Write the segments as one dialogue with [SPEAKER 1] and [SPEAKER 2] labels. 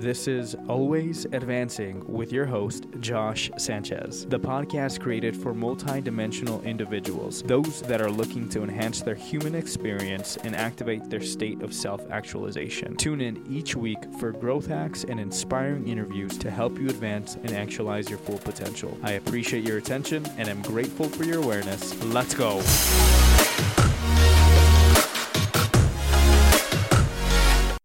[SPEAKER 1] This is Always Advancing with your host, Josh Sanchez, the podcast created for multidimensional individuals, those that are looking to enhance their human experience and activate their state of self actualization. Tune in each week for growth hacks and inspiring interviews to help you advance and actualize your full potential. I appreciate your attention and am grateful for your awareness. Let's go.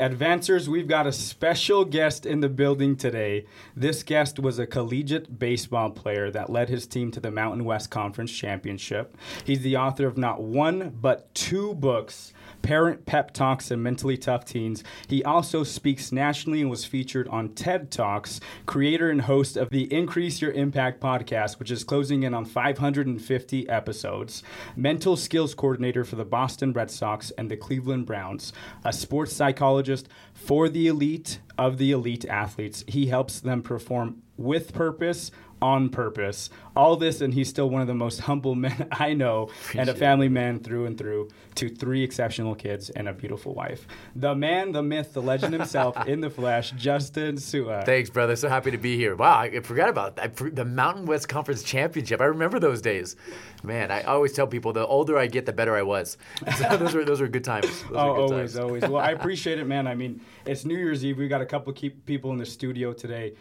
[SPEAKER 1] Advancers, we've got a special guest in the building today. This guest was a collegiate baseball player that led his team to the Mountain West Conference Championship. He's the author of not one, but two books Parent Pep Talks and Mentally Tough Teens. He also speaks nationally and was featured on TED Talks, creator and host of the Increase Your Impact podcast, which is closing in on 550 episodes, mental skills coordinator for the Boston Red Sox and the Cleveland Browns, a sports psychologist for the elite of the elite athletes. He helps them perform with purpose on purpose. All this, and he's still one of the most humble men I know, Appreciate and a family man through and through, to three exceptional kids and a beautiful wife. The man, the myth, the legend himself in the flesh, Justin Sua.
[SPEAKER 2] Thanks, brother. So happy to be here. Wow, I forgot about that. the Mountain West Conference Championship. I remember those days. Man, I always tell people the older I get, the better I was. So those were those were good times. Those
[SPEAKER 1] oh, good always, times. always. Well, I appreciate it, man. I mean, it's New Year's Eve. We got a couple people in the studio today.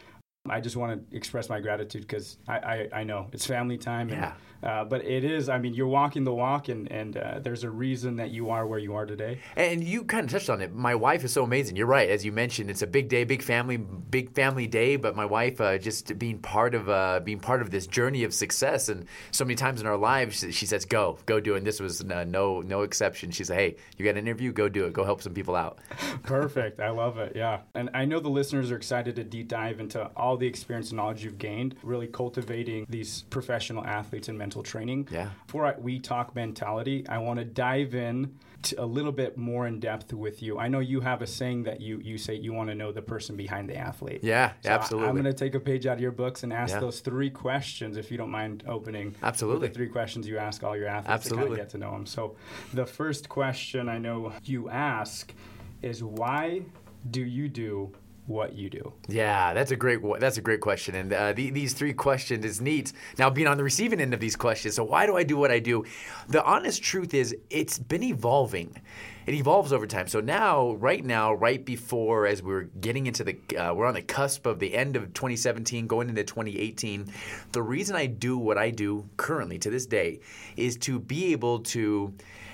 [SPEAKER 1] I just want to express my gratitude because I, I, I, know it's family time.
[SPEAKER 2] Yeah.
[SPEAKER 1] Uh, but it is, I mean, you're walking the walk, and, and uh, there's a reason that you are where you are today.
[SPEAKER 2] And you kind of touched on it. My wife is so amazing. You're right. As you mentioned, it's a big day, big family, big family day. But my wife, uh, just being part of uh, being part of this journey of success, and so many times in our lives, she says, "Go, go do it." And this was no no exception. She said, "Hey, you got an interview? Go do it. Go help some people out."
[SPEAKER 1] Perfect. I love it. Yeah, and I know the listeners are excited to deep dive into all the experience and knowledge you've gained, really cultivating these professional athletes in mental training.
[SPEAKER 2] Yeah.
[SPEAKER 1] Before we talk mentality, I want to dive in a little bit more in depth with you. I know you have a saying that you you say you want to know the person behind the athlete.
[SPEAKER 2] Yeah, so absolutely.
[SPEAKER 1] I, am going to take a page out of your books and ask yeah. those three questions, if you don't mind opening.
[SPEAKER 2] Absolutely.
[SPEAKER 1] The three questions you ask all your athletes
[SPEAKER 2] absolutely.
[SPEAKER 1] to kind of get to know them. So, the first question I know you ask is why do you do what you do?
[SPEAKER 2] Yeah, that's a great that's a great question, and uh, the, these three questions is neat. Now, being on the receiving end of these questions, so why do I do what I do? The honest truth is, it's been evolving. It evolves over time. So now, right now, right before as we're getting into the, uh, we're on the cusp of the end of 2017, going into 2018. The reason I do what I do currently to this day is to be able to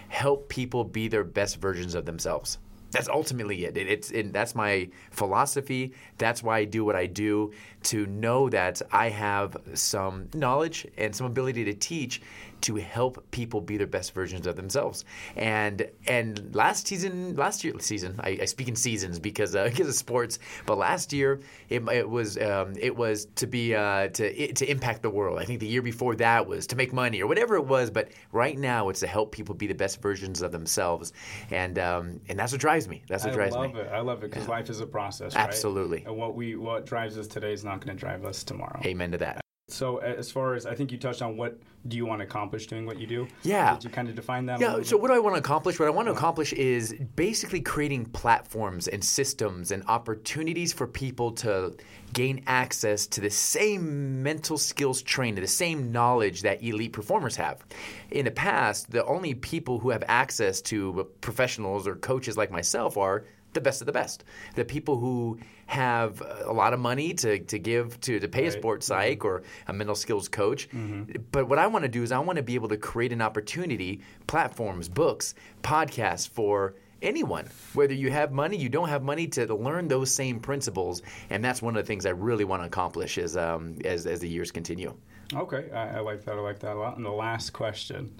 [SPEAKER 2] help people be their best versions of themselves that's ultimately it. it it's it, that's my philosophy. That's why I do what I do to know that I have some knowledge and some ability to teach to help people be their best versions of themselves. And and last season, last year season, I, I speak in seasons because uh, because of sports. But last year, it, it was um, it was to be uh, to to impact the world. I think the year before that was to make money or whatever it was. But right now, it's to help people be the best versions of themselves. And um, and that's what drives me. That's what
[SPEAKER 1] I
[SPEAKER 2] drives
[SPEAKER 1] me. I
[SPEAKER 2] love
[SPEAKER 1] it. I love it because yeah. life is a process.
[SPEAKER 2] Right? Absolutely.
[SPEAKER 1] And what we what drives us today is not going to drive us tomorrow.
[SPEAKER 2] Amen to that.
[SPEAKER 1] So as far as I think you touched on what do you want to accomplish doing what you do?
[SPEAKER 2] Yeah.
[SPEAKER 1] Did you kind of define that?
[SPEAKER 2] Yeah. So what do I want to accomplish? What I want to accomplish is basically creating platforms and systems and opportunities for people to gain access to the same mental skills training, the same knowledge that elite performers have. In the past, the only people who have access to professionals or coaches like myself are the best of the best. The people who have a lot of money to, to give to, to pay right. a sports psych or a mental skills coach. Mm-hmm. But what I want to do is I want to be able to create an opportunity, platforms, books, podcasts for anyone, whether you have money, you don't have money, to learn those same principles. And that's one of the things I really want to accomplish as, um, as, as the years continue.
[SPEAKER 1] Okay, I, I like that. I like that a lot. And the last question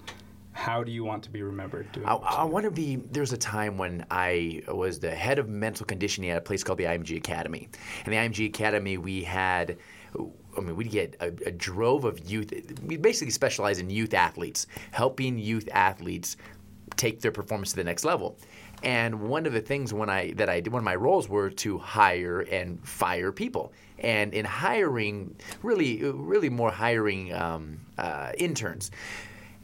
[SPEAKER 1] how do you want to be remembered?
[SPEAKER 2] I, I want to be. There's a time when I was the head of mental conditioning at a place called the IMG Academy. And the IMG Academy, we had. I mean, we'd get a, a, drove of youth. We basically specialize in youth athletes, helping youth athletes take their performance to the next level. And one of the things when I that I did, one of my roles were to hire and fire people. And in hiring, really, really more hiring um, uh, interns.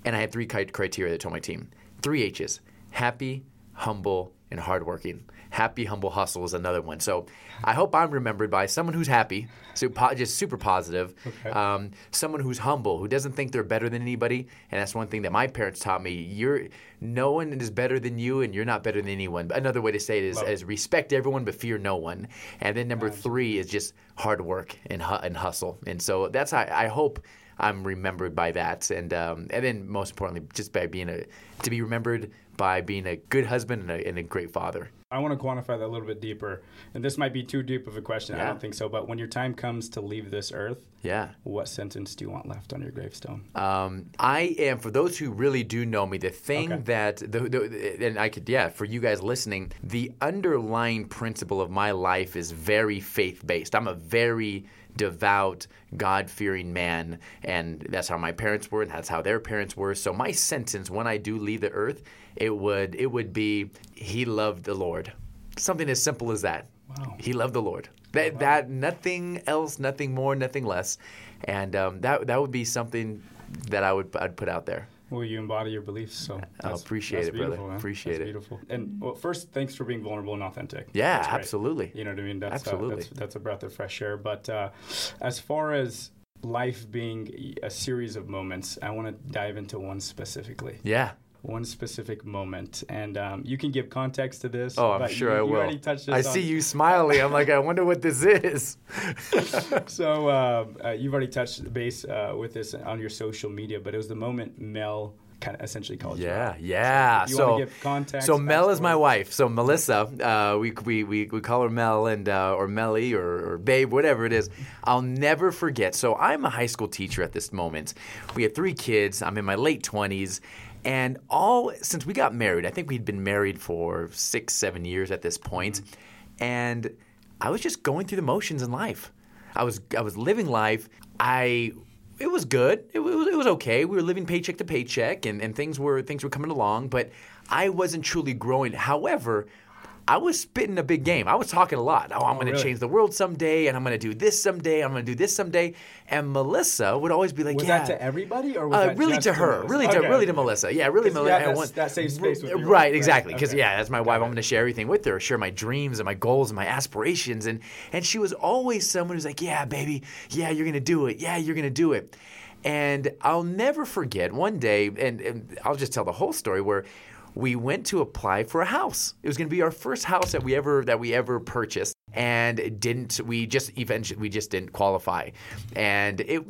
[SPEAKER 2] And I had three criteria that told my team three H's happy, humble, and hardworking. Happy, humble, hustle is another one. So I hope I'm remembered by someone who's happy, so po- just super positive,
[SPEAKER 1] Okay.
[SPEAKER 2] um, someone who's humble, who doesn't think they're better than anybody. And that's one thing that my parents taught me. You're no one is better than you, and you're not better than anyone. But another way to say it is, is respect everyone, but fear no one. And then number three is just hard work and hu- and hustle. And so that's how I hope I'm remembered by that. And um, and then most importantly, just by being a to be remembered by being a good husband and a, and a great father.
[SPEAKER 1] I want to quantify that a little bit deeper. And this might be too deep of a question. I don't think so. But when your time comes to leave this earth,
[SPEAKER 2] Yeah.
[SPEAKER 1] what sentence do you want left on your gravestone?
[SPEAKER 2] Um, I am for those who really do know me. The thing
[SPEAKER 1] Okay.
[SPEAKER 2] that the, the and I could yeah for you guys listening, the underlying principle of my life is very faith based. I'm a very devout, God fearing man, and that's how my parents were, and that's how their parents were. So my sentence when I do leave the earth, it would it would be He loved the Lord. Something as simple as that.
[SPEAKER 1] Wow.
[SPEAKER 2] He loved the Lord. That that nothing else, nothing more, nothing less, and um, that that would be something that I would I'd put out there.
[SPEAKER 1] Will you embody your beliefs? So I
[SPEAKER 2] appreciate it, brother.
[SPEAKER 1] man.
[SPEAKER 2] Appreciate
[SPEAKER 1] That's
[SPEAKER 2] it.
[SPEAKER 1] Beautiful. And well, first, thanks for being vulnerable and authentic.
[SPEAKER 2] Yeah, absolutely.
[SPEAKER 1] You know what I mean? That's,
[SPEAKER 2] Absolutely.
[SPEAKER 1] Uh, that's, that's a breath of fresh air. But uh, as far as life being a series of moments, I want to dive into one specifically.
[SPEAKER 2] Yeah.
[SPEAKER 1] One specific moment, and um, you can give context to this.
[SPEAKER 2] Oh, I'm
[SPEAKER 1] but
[SPEAKER 2] sure
[SPEAKER 1] you,
[SPEAKER 2] I
[SPEAKER 1] you
[SPEAKER 2] will.
[SPEAKER 1] already touched
[SPEAKER 2] I
[SPEAKER 1] on-
[SPEAKER 2] see you smiling. I'm like, I wonder what this is.
[SPEAKER 1] So uh, uh, you've already touched base uh, with this on your social media, but it was the moment Mel kind of essentially called you.
[SPEAKER 2] Yeah, yeah. So,
[SPEAKER 1] context,
[SPEAKER 2] so Mel is my wife. So Melissa, uh, we, we, we, we call her Mel and uh, or Melly or, or Babe, whatever it is. I'll never forget. So I'm a high school teacher at this moment. We had three kids. I'm in my late twenties, and all since we got married, I think we'd been married for six, seven years at this point, and I was just going through the motions in life. I was I was living life. I it was good. It was, it was okay. We were living paycheck to paycheck, and, and things were things were coming along. But I wasn't truly growing. However, I was spitting a big game. I was talking a lot. Oh, I'm going to
[SPEAKER 1] really?
[SPEAKER 2] change the world someday, and I'm going to do this someday. I'm going to do this someday. And Melissa would always be like,
[SPEAKER 1] Was
[SPEAKER 2] "Yeah."
[SPEAKER 1] that to everybody, or was
[SPEAKER 2] Uh, really to her,
[SPEAKER 1] Melissa?
[SPEAKER 2] really to
[SPEAKER 1] Okay,
[SPEAKER 2] really to. Melissa. Yeah, really Melissa.
[SPEAKER 1] yeah, that safe space with you,
[SPEAKER 2] right? Exactly. Because
[SPEAKER 1] Okay.
[SPEAKER 2] yeah, that's my wife.
[SPEAKER 1] Got
[SPEAKER 2] I'm going to share everything with her, share my dreams and my goals and my aspirations. And and she was always someone who's like, "Yeah, baby, yeah, you're going to do it. Yeah, you're going to do it." And I'll never forget one day, and, and I'll just tell the whole story where we went to apply for a house. It was going to be our first house that we ever that we ever purchased, and didn't. We just eventually we just didn't qualify, and it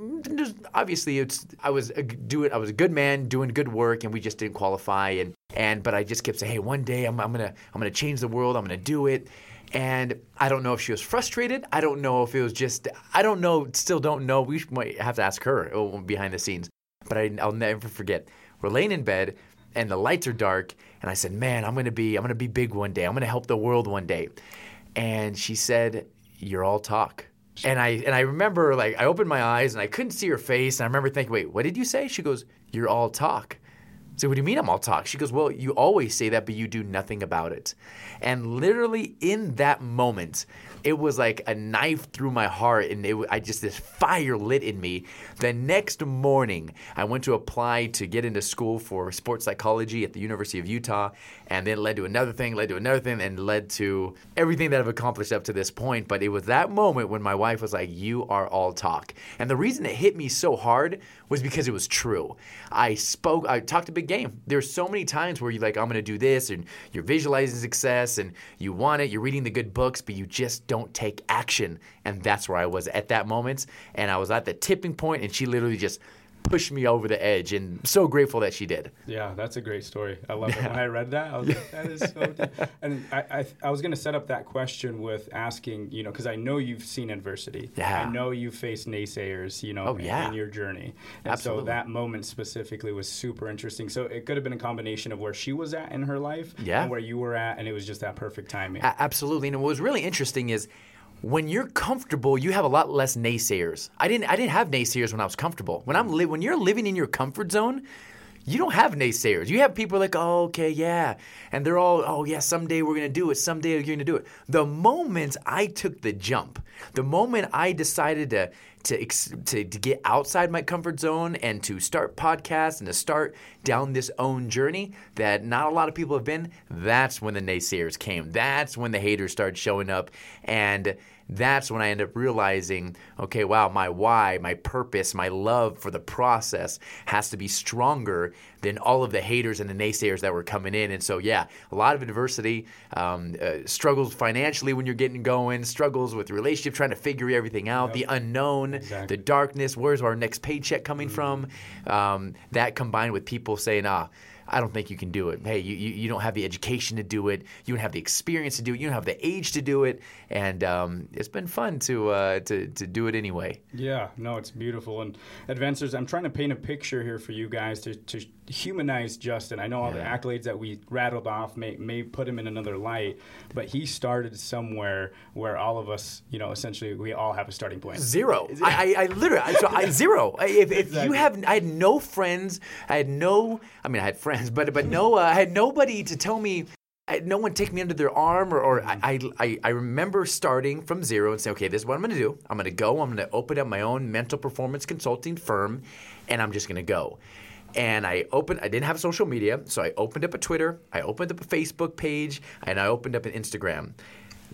[SPEAKER 2] obviously it's I was doing I was a good man doing good work, and we just didn't qualify, and and but I just kept saying, hey, one day I'm, I'm gonna I'm gonna change the world. I'm gonna do it. And I don't know if she was frustrated. I don't know if it was just, I don't know, still don't know. We might have to ask her oh, behind the scenes. But I, I'll never forget. We're laying in bed and the lights are dark. And I said, man, I'm going to be, I'm going to be big one day. I'm going to help the world one day. And she said, you're all talk. And I, and I remember like, I opened my eyes and I couldn't see her face. And I remember thinking, wait, what did you say? She goes, you're all talk. So what do you mean I'm all talk? She goes, well, you always say that, but you do nothing about it. And literally in that moment, it was like a knife through my heart, and it, I just this fire lit in me. The next morning, I went to apply to get into school for sports psychology at the University of Utah, and then led to another thing, led to another thing, and led to everything that I've accomplished up to this point. But it was that moment when my wife was like, "You are all talk," and the reason it hit me so hard was because it was true. I spoke, I talked a big game. There's so many times where you're like, I'm going to do this, and you're visualizing success, and you want it, you're reading the good books, but you just don't take action. And that's where I was at that moment. And I was at the tipping point, and she literally just pushed me over the edge. And so grateful that she did.
[SPEAKER 1] Yeah, that's a great story. I love it. When I read that, I was like, that is so deep. And I, I, I was going to set up that question with asking, you know, because I know you've seen adversity.
[SPEAKER 2] Yeah.
[SPEAKER 1] I know you've faced naysayers, you know,
[SPEAKER 2] Oh,
[SPEAKER 1] in-
[SPEAKER 2] yeah.
[SPEAKER 1] in your journey. And
[SPEAKER 2] Absolutely.
[SPEAKER 1] so that moment specifically was super interesting. So it could have been a combination of where she was at in her life
[SPEAKER 2] Yeah.
[SPEAKER 1] and where you were at, and it was just that perfect timing.
[SPEAKER 2] A- absolutely. And what was really interesting is when you're comfortable, you have a lot less naysayers. I didn't I didn't have naysayers when I was comfortable. When I'm li- when you're living in your comfort zone, you don't have naysayers. You have people like, oh, okay, yeah. And they're all, oh, yeah, someday we're going to do it. Someday you're going to do it. The moment I took the jump, the moment I decided to, to, to, to get outside my comfort zone and to start podcasts and to start down this own journey that not a lot of people have been, that's when the naysayers came. That's when the haters started showing up. And that's when I end up realizing, okay, wow, my why, my purpose, my love for the process has to be stronger than all of the haters and the naysayers that were coming in. And so, yeah, a lot of adversity, um, uh, struggles financially when you're getting going, struggles with relationship, trying to figure everything out, yep. the unknown, exactly. the darkness. Where's our next paycheck coming mm-hmm. from? Um, that combined with people saying, ah, I don't think you can do it. Hey, you, you, you, don't have the education to do it. You don't have the experience to do it. You don't have the age to do it. And um, it's been fun to, uh, to, to do it anyway.
[SPEAKER 1] Yeah, no, it's beautiful. And Advancers, I'm trying to paint a picture here for you guys to, to humanize Justin. I know all yeah. the accolades that we rattled off may, may put him in another light, but he started somewhere where all of us, you know, essentially we all have a starting point.
[SPEAKER 2] Zero. I, I, I literally, so I, zero. If, if exactly. you have, I had no friends. I had no, I mean, I had friends, but but no, uh, I had nobody to tell me I, no one take me under their arm or, or I, I, I remember starting from zero and saying, okay, this is what I'm going to do. I'm going to go. I'm going to open up my own mental performance consulting firm, and I'm just going to go and I opened. I didn't have social media, so I opened up a Twitter, I opened up a Facebook page, and I opened up an Instagram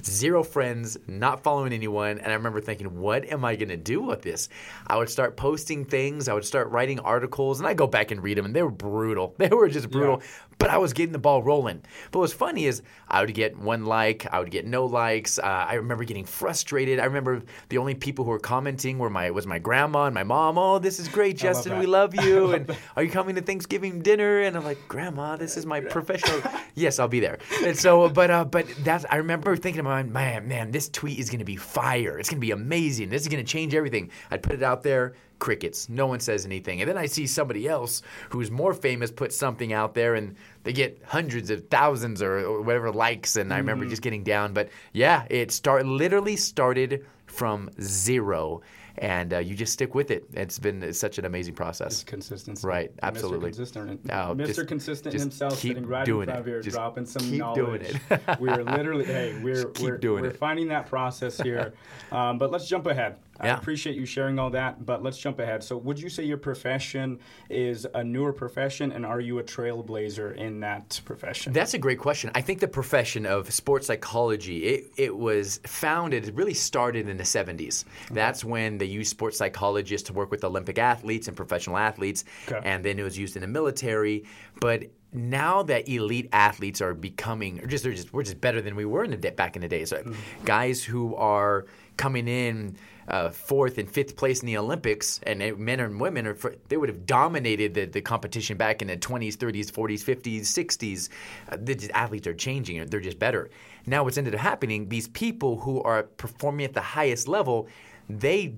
[SPEAKER 2] zero friends, not following anyone. And I remember thinking, what am I going to do with this? I would start posting things, I would start writing articles, and I go back and read them, and they were brutal. They were just brutal. Yeah. But I was getting the ball rolling. But what's funny is I would get one like, I would get no likes. Uh, I remember getting frustrated. I remember the only people who were commenting were my was my grandma and my mom. Oh, this is great, Justin. Love we love you. and are you coming to Thanksgiving dinner? And I'm like, Grandma, this is my professional. yes, I'll be there. And so, but uh, but that's I remember thinking about mind, man, man, this tweet is going to be fire. It's going to be amazing. This is going to change everything. I'd put it out there, crickets. No one says anything. And then I see somebody else who's more famous put something out there and they get hundreds of thousands or, or whatever likes. And mm-hmm. I remember just getting down. But yeah, it start literally started from zero and uh, you just stick with it. It's been such an amazing process.
[SPEAKER 1] It's consistency,
[SPEAKER 2] right? Absolutely.
[SPEAKER 1] Mr. Consistent, oh, Mr. Just, Consistent just himself sitting right in front of here,
[SPEAKER 2] just
[SPEAKER 1] dropping some
[SPEAKER 2] keep
[SPEAKER 1] knowledge.
[SPEAKER 2] Doing it.
[SPEAKER 1] we're literally, hey, we're we're, we're
[SPEAKER 2] it.
[SPEAKER 1] finding that process here. Um, but let's jump ahead.
[SPEAKER 2] Yeah.
[SPEAKER 1] I appreciate you sharing all that, but let's jump ahead. So, would you say your profession is a newer profession, and are you a trailblazer in that profession?
[SPEAKER 2] That's a great question. I think the profession of sports psychology it, it was founded, it really started in the 70s. Okay. That's when they used sports psychologists to work with Olympic athletes and professional athletes, okay. and then it was used in the military. But now that elite athletes are becoming, or just, just we're just better than we were in the back in the day. So, mm-hmm. guys who are coming in uh, fourth and fifth place in the Olympics, and men and women are they would have dominated the, the competition back in the 20s, 30s, 40s, 50s, 60s. Uh, the athletes are changing; they're just better. Now, what's ended up happening? These people who are performing at the highest level, they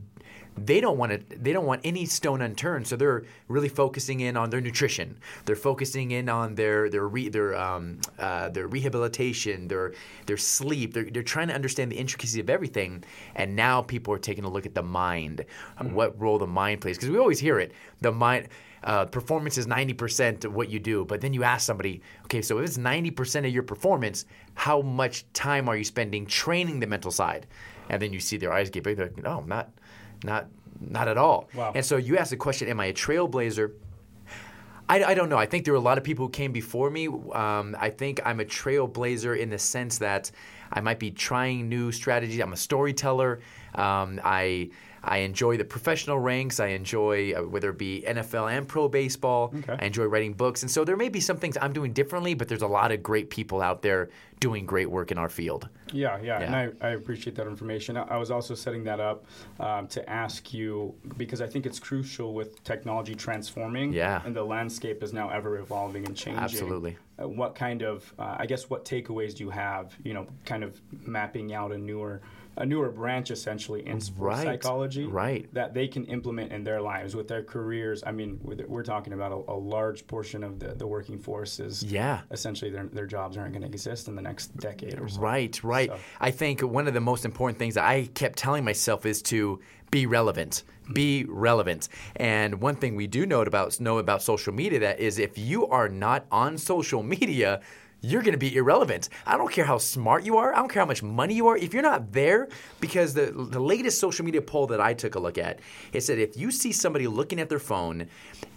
[SPEAKER 2] they don't want to they don't want any stone unturned so they're really focusing in on their nutrition they're focusing in on their their re, their um, uh, their rehabilitation their their sleep they're, they're trying to understand the intricacies of everything and now people are taking a look at the mind mm-hmm. what role the mind plays because we always hear it the mind uh, performance is 90% of what you do. But then you ask somebody, okay, so if it's 90% of your performance, how much time are you spending training the mental side? And then you see their eyes get big. They're like, no, I'm not. Not not at all.
[SPEAKER 1] Wow.
[SPEAKER 2] And so you asked the question, am I a trailblazer? I, I, don't know. I think there were a lot of people who came before me. Um, I think I'm a trailblazer in the sense that I might be trying new strategies. I'm a storyteller. Um, I I enjoy the professional ranks. I enjoy uh, whether it be NFL and pro baseball. Okay. I enjoy writing books, and so there may be some things I'm doing differently, but there's a lot of great people out there doing great work in our field.
[SPEAKER 1] Yeah, yeah, yeah. and I, I, appreciate that information. I was also setting that up um, to ask you because I think it's crucial with technology transforming.
[SPEAKER 2] Yeah.
[SPEAKER 1] and the landscape is now ever evolving and changing.
[SPEAKER 2] Absolutely.
[SPEAKER 1] Uh, what kind of, uh, I guess, what takeaways do you have? You know, kind of mapping out a newer a newer branch essentially in sports
[SPEAKER 2] Right,
[SPEAKER 1] psychology
[SPEAKER 2] right.
[SPEAKER 1] that they can implement in their lives with their careers. I mean, we're talking about a, a large portion of the, the working force is
[SPEAKER 2] Yeah.
[SPEAKER 1] essentially their, their jobs aren't going to exist in the next decade or so.
[SPEAKER 2] Right, right.
[SPEAKER 1] So-
[SPEAKER 2] I think one of the most important things that I kept telling myself is to be relevant. Be relevant. And one thing we do know about know about social media that is if you are not on social media, you're going to be irrelevant. I don't care how smart you are. I don't care how much money you are. If you're not there, because the the latest social media poll that I took a look at, it said if you see somebody looking at their phone,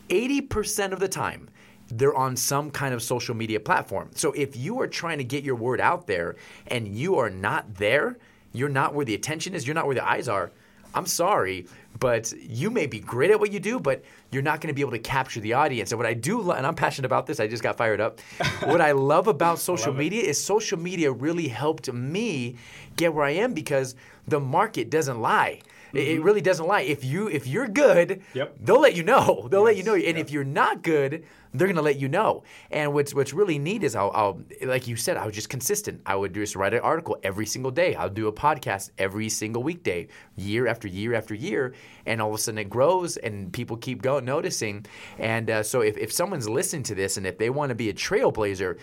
[SPEAKER 2] 80% of the time, they're on some kind of social media platform. So if you are trying to get your word out there and you are not there, you're not where the attention is, you're not where the eyes are. I'm sorry, but you may be great at what you do, but you're not going to be able to capture the audience. And what I do, lo- and I'm passionate about this, I just got fired up. what I love about social
[SPEAKER 1] love
[SPEAKER 2] media is social media really helped me get where I am because the market doesn't lie. It- It really doesn't lie. If you if you're good,
[SPEAKER 1] Mm-hmm. Yep.
[SPEAKER 2] they'll let you know. They'll let you know. And
[SPEAKER 1] yep.
[SPEAKER 2] if you're not good, they're gonna let you know. And what's what's really neat is I'll, I'll like you said, I was just consistent. I would just write an article every single day. I'll do a podcast every single weekday, year after year after year, and all of a sudden it grows and people keep going noticing. And uh, so if if someone's listening to this and if they want to be a trailblazer,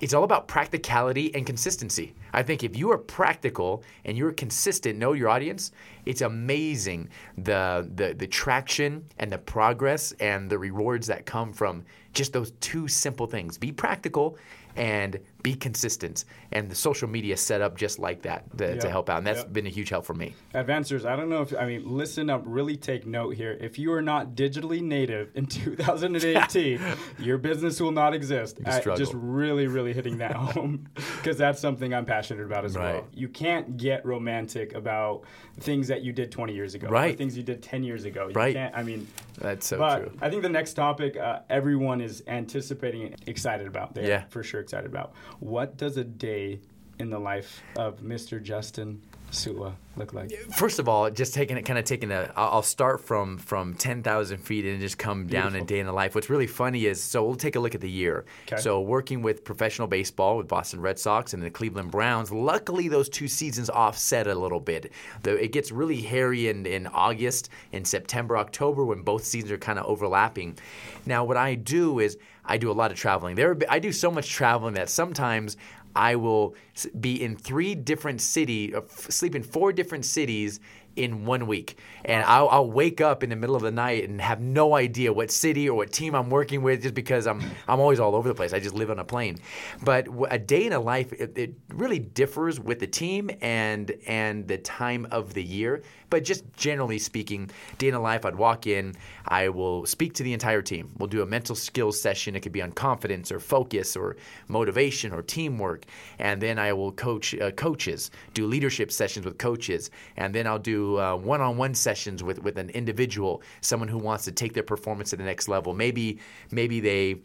[SPEAKER 2] it's all about practicality and consistency. I think if you are practical and you're consistent, know your audience, it's amazing the, the the traction and the progress and the rewards that come from just those two simple things. Be practical and be consistent. And the social media set up just like that to, to help out. And that's
[SPEAKER 1] Yeah.
[SPEAKER 2] been a huge help for me.
[SPEAKER 1] Advancers, I don't know if I mean listen up, really take note here. If you are not digitally native in 2018, your business will not exist. I- just really, really hitting that home because that's something I'm passionate about as
[SPEAKER 2] Right.
[SPEAKER 1] well. You can't get romantic about things that you did 20 years ago, or
[SPEAKER 2] Right.
[SPEAKER 1] things you did 10 years ago. You
[SPEAKER 2] Right.
[SPEAKER 1] can't. I mean,
[SPEAKER 2] That's so
[SPEAKER 1] but
[SPEAKER 2] true.
[SPEAKER 1] I think the next topic uh, everyone is anticipating and excited about. They're
[SPEAKER 2] Yeah.
[SPEAKER 1] for sure excited about. What does a day in the life of Mr. Justin Sua uh, look like?
[SPEAKER 2] First of all, just taking it, kind of taking a. I'll start from from ten thousand feet and just come down a day in the life. What's really funny is, so we'll take a look at the year.
[SPEAKER 1] 'Kay.
[SPEAKER 2] So working with professional baseball with Boston Red Sox and the Cleveland Browns. Luckily, those two seasons offset a little bit. Though it gets really hairy in in August, in September, October when both seasons are kind of overlapping. Now, what I do is I do a lot of traveling. There, I do so much traveling that sometimes I will be in three different city, uh, sleep in four different cities in one week, and I'll, I'll wake up in the middle of the night and have no idea what city or what team I'm working with, just because I'm I'm always all over the place. I just live on a plane. But a day in a life, it, it really differs with the team and and the time of the year. But just generally speaking, day in a life, I'd walk in, I will speak to the entire team. We'll do a mental skills session. It could be on confidence or focus or motivation or teamwork. And then I will coach uh, coaches, do leadership sessions with coaches. And then I'll do uh, one-on-one sessions with, with an individual, someone who wants to take their performance to the next level. Maybe maybe they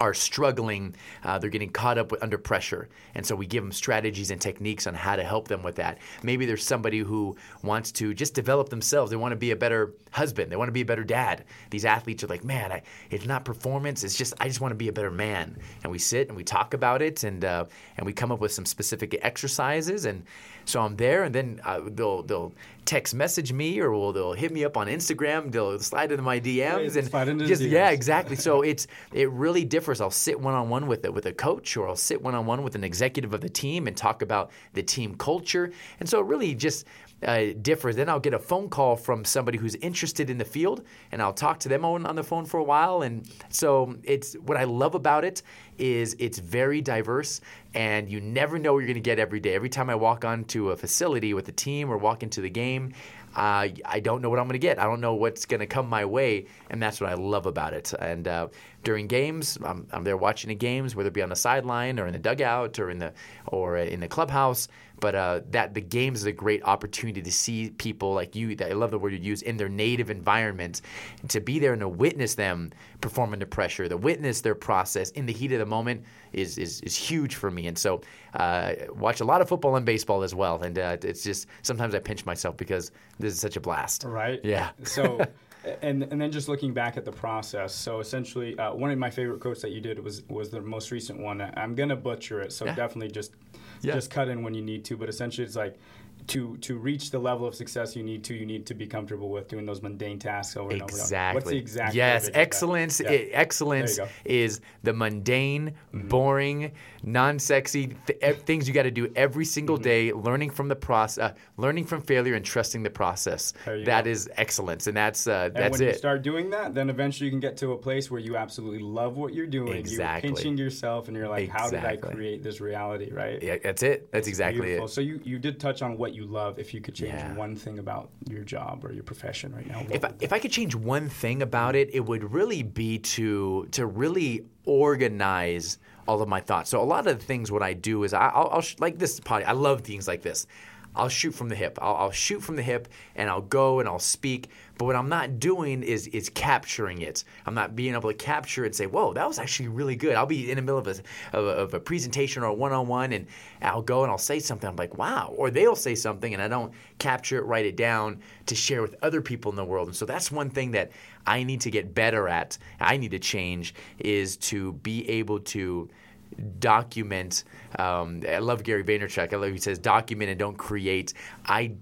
[SPEAKER 2] are struggling, uh, they're getting caught up with, under pressure. And so we give them strategies and techniques on how to help them with that. Maybe there's somebody who wants to just develop themselves. They want to be a better husband, they want to be a better dad. These athletes are like, man, I, it's not performance, it's just, I just want to be a better man. And we sit and we talk about it and, uh, and we come up with some specific exercises. And so I'm there, and then uh, they'll, they'll text message me or will, they'll hit me up on Instagram, they'll slide into my DMs. and
[SPEAKER 1] slide into the
[SPEAKER 2] just, yeah, exactly. So it's it really differs. I'll sit one on one with a, with a coach, or I'll sit one on one with an executive of the team and talk about the team culture. And so it really just uh, differs. Then I'll get a phone call from somebody who's interested in the field, and I'll talk to them on, on the phone for a while. And so it's what I love about it is it's very diverse, and you never know what you're going to get every day. Every time I walk onto a facility with a team or walk into the game. Uh, I don't know what I'm going to get. I don't know what's going to come my way, and that's what I love about it. And uh, during games, I'm, I'm there watching the games, whether it be on the sideline or in the dugout or in the or in the clubhouse. But uh, that the games is a great opportunity to see people like you. That I love the word you use in their native environment, to be there and to witness them perform under pressure, to witness their process in the heat of the moment is is, is huge for me. And so, uh, watch a lot of football and baseball as well. And uh, it's just sometimes I pinch myself because this is such a blast.
[SPEAKER 1] Right.
[SPEAKER 2] Yeah.
[SPEAKER 1] So, and and then just looking back at the process. So essentially, uh, one of my favorite quotes that you did was was the most recent one. I'm gonna butcher it, so
[SPEAKER 2] Yeah.
[SPEAKER 1] definitely just
[SPEAKER 2] Yeah.
[SPEAKER 1] just cut in when you need to. But essentially, it's like to to reach the level of success you need to, you need to be comfortable with doing those mundane tasks over and over. and over.
[SPEAKER 2] Exactly.
[SPEAKER 1] What's the exact?
[SPEAKER 2] Yes,
[SPEAKER 1] verbiage of that?
[SPEAKER 2] excellence.
[SPEAKER 1] Yeah.
[SPEAKER 2] excellence is the mundane, boring, non-sexy th- things you got to do every single
[SPEAKER 1] Mm-hmm.
[SPEAKER 2] day. Learning from the process, uh, learning from failure, and trusting the process.
[SPEAKER 1] You
[SPEAKER 2] That
[SPEAKER 1] go.
[SPEAKER 2] is excellence, and that's uh,
[SPEAKER 1] And
[SPEAKER 2] that's
[SPEAKER 1] when you
[SPEAKER 2] it.
[SPEAKER 1] start doing that, then eventually you can get to a place where you absolutely love what you're doing.
[SPEAKER 2] Exactly.
[SPEAKER 1] You're pinching yourself, and you're like, "How did I create this reality?" Right?
[SPEAKER 2] yeah, that's it. That's exactly
[SPEAKER 1] Beautiful.
[SPEAKER 2] it.
[SPEAKER 1] So you, you did touch on what you love. If you could change
[SPEAKER 2] Yeah.
[SPEAKER 1] one thing about your job or your profession right now,
[SPEAKER 2] If I, if I could change one thing about it, it would really be to to really organize all of my thoughts. So a lot of the things what I do is I, I'll, I'll sh- like this pod. I love things like this. I'll shoot from the hip. I'll, I'll shoot from the hip, and I'll go and I'll speak. But what I'm not doing is is capturing it. I'm not being able to capture it and say, "Whoa, that was actually really good." I'll be in the middle of a of a, of a presentation or a one on one, and I'll go and I'll say something. I'm like, "Wow," or they'll say something, and I don't capture it, write it down to share with other people in the world. And so that's one thing that I need to get better at. I need to change is to be able to document. Um, I love Gary Vaynerchuk. I love he says document and don't create. I,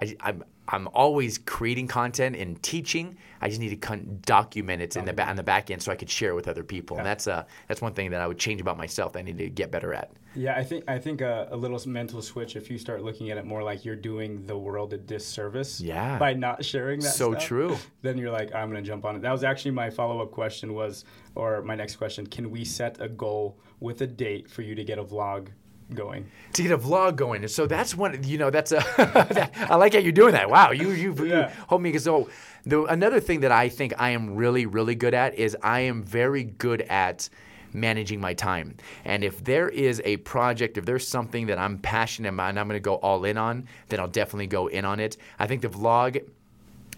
[SPEAKER 2] I I'm I'm always creating content and teaching. I just need to con- document it in the ba- on the back end so I could share it with other people. And that's uh that's one thing that I would change about myself. That I need to get better at.
[SPEAKER 1] Yeah, I think I think a, a little mental switch if you start looking at it more like you're doing the world a disservice.
[SPEAKER 2] Yeah.
[SPEAKER 1] By not sharing that.
[SPEAKER 2] So
[SPEAKER 1] stuff,
[SPEAKER 2] true.
[SPEAKER 1] Then you're like, I'm gonna jump on it. That was actually my follow up question was, or my next question: Can we set a goal with a date for you to get a vlog going?
[SPEAKER 2] to get a vlog going. And so that's one, you know, that's a, that, I like how you're doing that. Wow. You, you, you hold me. Cuz so oh, the, another thing that I think I am really, really good at is I am very good at managing my time. And if there is a project, if there's something that I'm passionate about and I'm going to go all in on, then I'll definitely go in on it. I think the vlog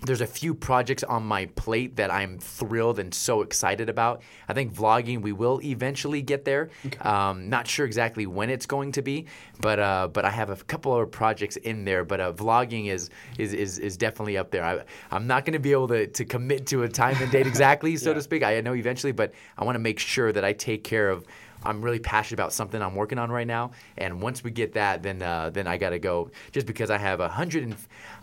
[SPEAKER 2] there's a few projects on my plate that I'm thrilled and so excited about. I think vlogging we will eventually get there. Um, not sure exactly when it's going to be, but uh, but I have a couple of projects in there. But uh, vlogging is is is, is definitely up there. I, I'm not going to be able to, to commit to a time and date exactly, so to speak. I know eventually, but I want to make sure that I take care of. I'm really passionate about something I'm working on right now, and once we get that, then uh, then I got to go. Just because I have a hundred, and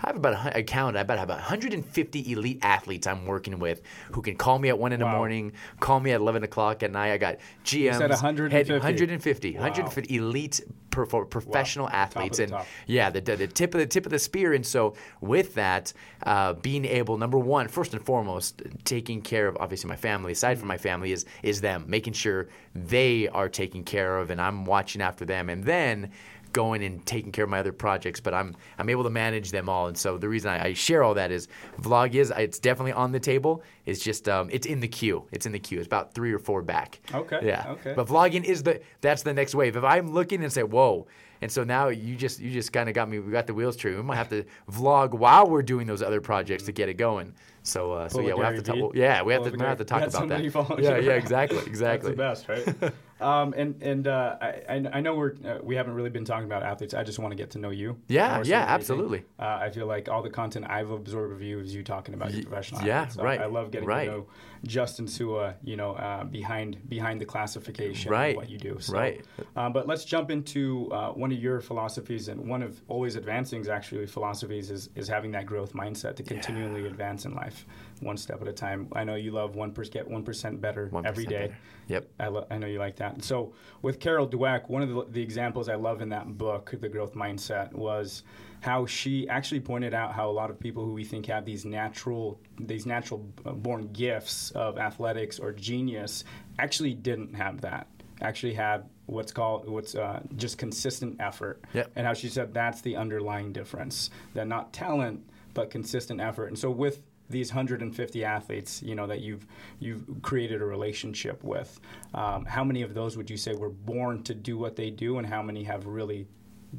[SPEAKER 2] I have about a, count. I about have 150 elite athletes I'm working with who can call me at one in the
[SPEAKER 1] Wow.
[SPEAKER 2] morning, call me at 11 o'clock at night. I got GMs,
[SPEAKER 1] said 150?
[SPEAKER 2] 150,
[SPEAKER 1] Wow.
[SPEAKER 2] 150 elite pro- professional athletes,
[SPEAKER 1] the
[SPEAKER 2] and
[SPEAKER 1] top.
[SPEAKER 2] yeah, the, the, the tip of the tip of the spear. And so with that, uh, being able, number one, first and foremost, taking care of obviously my family. Aside from my family, is is them making sure they are taken care of, and I'm watching after them, and then going and taking care of my other projects. But I'm I'm able to manage them all, and so the reason I, I share all that is vlog is it's definitely on the table. It's just um, it's in the queue. It's in the queue. It's about three or four back.
[SPEAKER 1] Okay,
[SPEAKER 2] Yeah.
[SPEAKER 1] okay.
[SPEAKER 2] But vlogging is the that's the next wave. If I'm looking and say, whoa. And so now you just you just kind of got me. We got the wheels turning. We might have to vlog while we're doing those other projects to get it going. So uh, so yeah, we have to talk. Well, yeah, we have to we have to talk about that. Yeah, yeah, exactly, exactly.
[SPEAKER 1] That's the best, right? um, and and uh, I, I know we're uh, we haven't really been talking about athletes. I just want to get to know you.
[SPEAKER 2] Yeah, yeah, absolutely.
[SPEAKER 1] Uh, I feel like all the content I've absorbed of you is you talking about your professional.
[SPEAKER 2] yeah,
[SPEAKER 1] athletes. So
[SPEAKER 2] right,
[SPEAKER 1] I love getting
[SPEAKER 2] right.
[SPEAKER 1] to know Justin Sua. You know, uh, behind behind the classification,
[SPEAKER 2] Right,
[SPEAKER 1] what you do. So,
[SPEAKER 2] right.
[SPEAKER 1] Um, but let's jump into uh, one of your philosophies, and one of always advancing actually philosophies is is having that growth mindset to continually advance in life, one step at a time. I know you love one percent get one percent better
[SPEAKER 2] 1%
[SPEAKER 1] every day.
[SPEAKER 2] better. Yep.
[SPEAKER 1] I, lo- I know you like that. So with Carol Dweck, one of the, the examples I love in that book, The Growth Mindset, was how she actually pointed out how a lot of people who we think have these natural these natural uh, born gifts of athletics or genius actually didn't have that. Actually had what's called what's uh, just consistent effort.
[SPEAKER 2] Yep.
[SPEAKER 1] And how she said that's the underlying difference. That not talent but consistent effort. And so with these 150 athletes, you know, that you've you've created a relationship with. Um, how many of those would you say were born to do what they do, and how many have really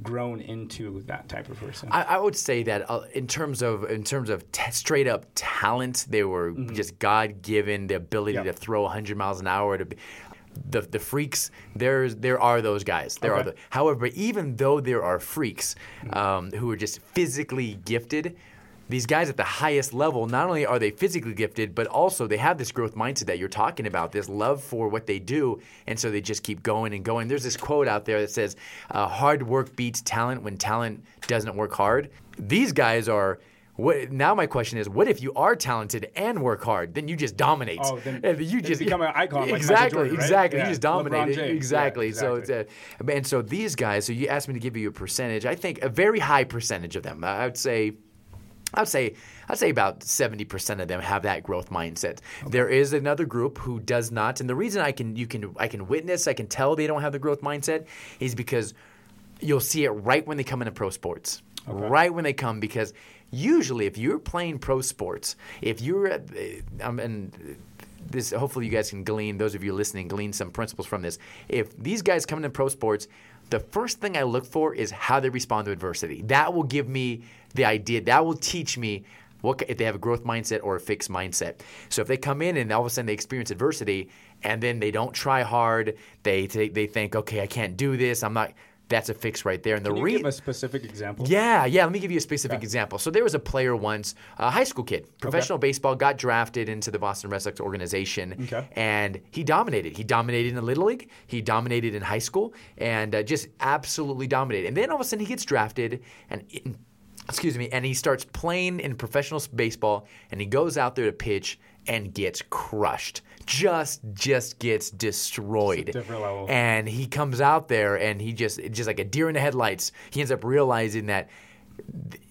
[SPEAKER 1] grown into that type of person?
[SPEAKER 2] I, I would say that uh, in terms of in terms of t- straight up talent, they were just God given the ability
[SPEAKER 1] Mm-hmm.
[SPEAKER 2] To throw 100 miles an hour. To be, the the freaks, there's there are those guys. There are. The, however, even though there are freaks
[SPEAKER 1] Mm-hmm.
[SPEAKER 2] um, who are just physically gifted. These guys at the highest level, not only are they physically gifted, but also they have this growth mindset that you're talking about, this love for what they do, and so they just keep going and going. There's this quote out there that says, uh, "Hard work beats talent when talent doesn't work hard." These guys are. What, now my question is, what if you are talented and work hard? Then you just dominate.
[SPEAKER 1] Oh, then
[SPEAKER 2] you just
[SPEAKER 1] become an icon. Like
[SPEAKER 2] exactly,
[SPEAKER 1] Jordan, right?
[SPEAKER 2] exactly.
[SPEAKER 1] Yeah.
[SPEAKER 2] You just dominate. Exactly.
[SPEAKER 1] Yeah,
[SPEAKER 2] So it's a, and so these guys. So you asked me to give you a percentage. I think a very high percentage of them. I would say I'd say I'd say about 70% of them have that growth mindset. There is another group who does not, and the reason I can you can I can witness, I can tell they don't have the growth mindset is because you'll see it right when they come into pro sports. Right when they come because usually if you're playing pro sports, if you're at, um, and this hopefully you guys can glean those of you listening glean some principles from this. If these guys come into pro sports, the first thing I look for is how they respond to adversity. That will give me the idea. That will teach me what if they have a growth mindset or a fixed mindset. So if they come in and all of a sudden they experience adversity and then they don't try hard, they they, they think, okay, I can't do this. I'm not. That's a fix right there. And the
[SPEAKER 1] Can you
[SPEAKER 2] re-
[SPEAKER 1] give a specific example?
[SPEAKER 2] yeah, yeah. Let me give you a specific
[SPEAKER 1] Okay.
[SPEAKER 2] example. So there was a player once, a high school kid, professional baseball, got drafted into the Boston Red Sox organization,
[SPEAKER 1] Okay.
[SPEAKER 2] and he dominated. He dominated in the little league. He dominated in high school, and uh, just absolutely dominated. And then all of a sudden he gets drafted, and. excuse me, and he starts playing in professional baseball, and he goes out there to pitch and gets crushed. Just, just gets destroyed.
[SPEAKER 1] Different level.
[SPEAKER 2] And he comes out there, and he just, just like a deer in the headlights. He ends up realizing that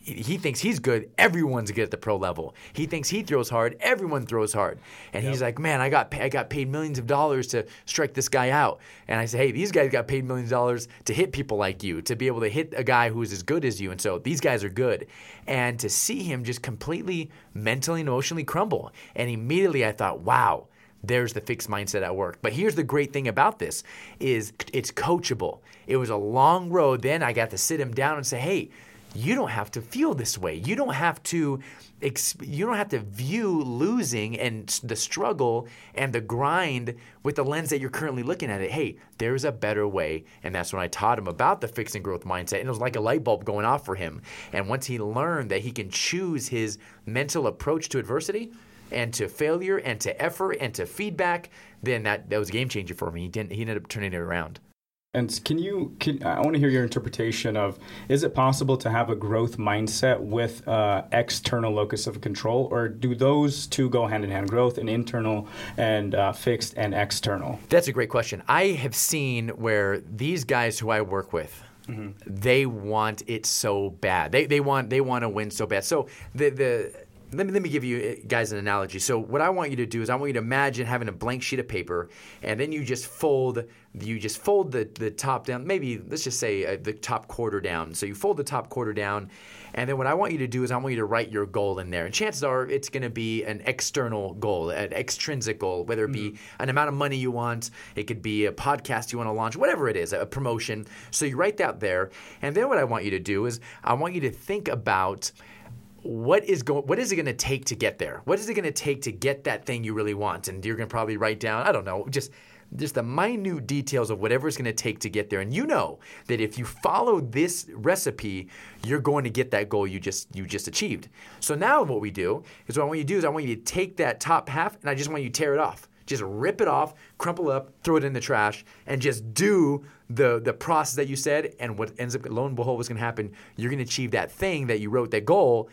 [SPEAKER 2] he thinks he's good. Everyone's good at the pro level. He thinks he throws hard. Everyone throws hard. And he's like, man, I got pa- I got paid millions of dollars to strike this guy out. And I say, hey, these guys got paid millions of dollars to hit people like you, to be able to hit a guy who's as good as you. And so these guys are good. And to see him just completely mentally and emotionally crumble. And immediately I thought, wow there's the fixed mindset at work. But here's the great thing about this is it's coachable. It was a long road. Then I got to sit him down and say, "Hey, you don't have to feel this way. You don't have to you don't have to view losing and the struggle and the grind with the lens that you're currently looking at it. Hey, there's a better way." And that's when I taught him about the fixed and growth mindset. And it was like a light bulb going off for him. And once he learned that he can choose his mental approach to adversity, and to failure and to effort and to feedback, then that, that was a game changer for me. He didn't he ended up turning it around.
[SPEAKER 1] And can you? Can, I want to hear your interpretation of: Is it possible to have a growth mindset with uh, external locus of control, or do those two go hand in hand? Growth and internal, and uh, fixed and external.
[SPEAKER 2] That's a great question. I have seen where these guys who I work with, they want it so bad. They, they want they want to win so bad. So the the let me let me give you uh, guys an analogy. So what I want you to do is I want you to imagine having a blank sheet of paper, and then you just fold you just fold the the top down. Maybe let's just say uh, the top quarter down. So you fold the top quarter down, and then what I want you to do is I want you to write your goal in there. And chances are it's going to be an external goal, an extrinsic goal, whether it be an amount of money you want, it could be a podcast you want to launch, whatever it is, a promotion. So you write that there, and then what I want you to do is I want you to think about what is going what is it going to take to get there what is it going to take to get that thing you really want and you're going to probably write down i don't know just just the minute details of whatever it's going to take to get there and you know that if you follow this recipe you're going to get that goal you just you just achieved so now what we do is what i want you to do is i want you to take that top half and i just want you to tear it off just rip it off, crumple up, throw it in the trash, and just do the the process that you said. And what ends up, lo and behold, what's going to happen? You're going to achieve that thing that you wrote, that goal,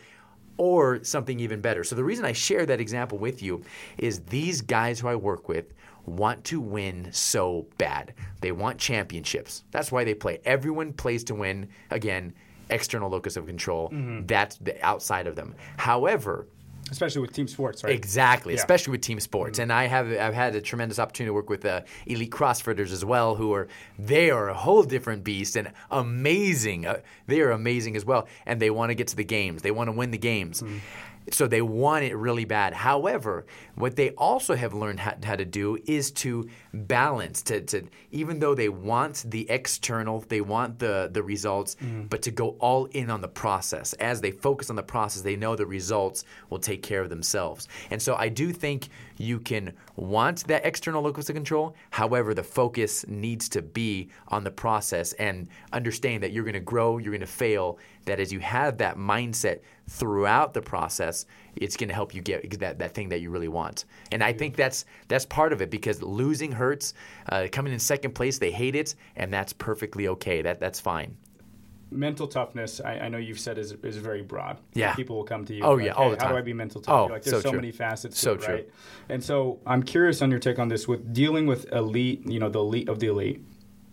[SPEAKER 2] or something even better. So the reason I share that example with you is these guys who I work with want to win so bad. They want championships. That's why they play. Everyone plays to win. Again, external locus of control. Mm-hmm. That's the outside of them. However,
[SPEAKER 1] especially with team sports, right?
[SPEAKER 2] Exactly,
[SPEAKER 1] Yeah.
[SPEAKER 2] especially with team sports. And I have I've had a tremendous opportunity to work with uh, elite CrossFitters as well, who are they are a whole different beast and amazing. Uh, they are amazing as well, and they want to get to the games. They want to win the games. So they want it really bad. However, what they also have learned how, how to do is to balance. To, to even though they want the external, they want the the results, mm-hmm. but to go all in on the process. As they focus on the process, they know the results will take care of themselves. And so I do think you can want that external locus of control. However, the focus needs to be on the process and understand that you're going to grow, you're going to fail, that as you have that mindset throughout the process, it's going to help you get that, that thing that you really want. And I think that's that's part of it because losing hurts. Uh, coming in second place, they hate it, and that's perfectly okay. That that's fine.
[SPEAKER 1] Mental toughness, I, I know you've said is, is very broad.
[SPEAKER 2] Yeah.
[SPEAKER 1] People will come to you.
[SPEAKER 2] Oh,
[SPEAKER 1] like,
[SPEAKER 2] yeah, all
[SPEAKER 1] "Hey,
[SPEAKER 2] the
[SPEAKER 1] How do. I be mental tough?
[SPEAKER 2] Oh,
[SPEAKER 1] You're like, there's
[SPEAKER 2] so
[SPEAKER 1] so,
[SPEAKER 2] true.
[SPEAKER 1] many facets
[SPEAKER 2] So
[SPEAKER 1] to it,
[SPEAKER 2] true.
[SPEAKER 1] right? And so I'm curious on your take on this with dealing with elite, you know, the elite of the elite.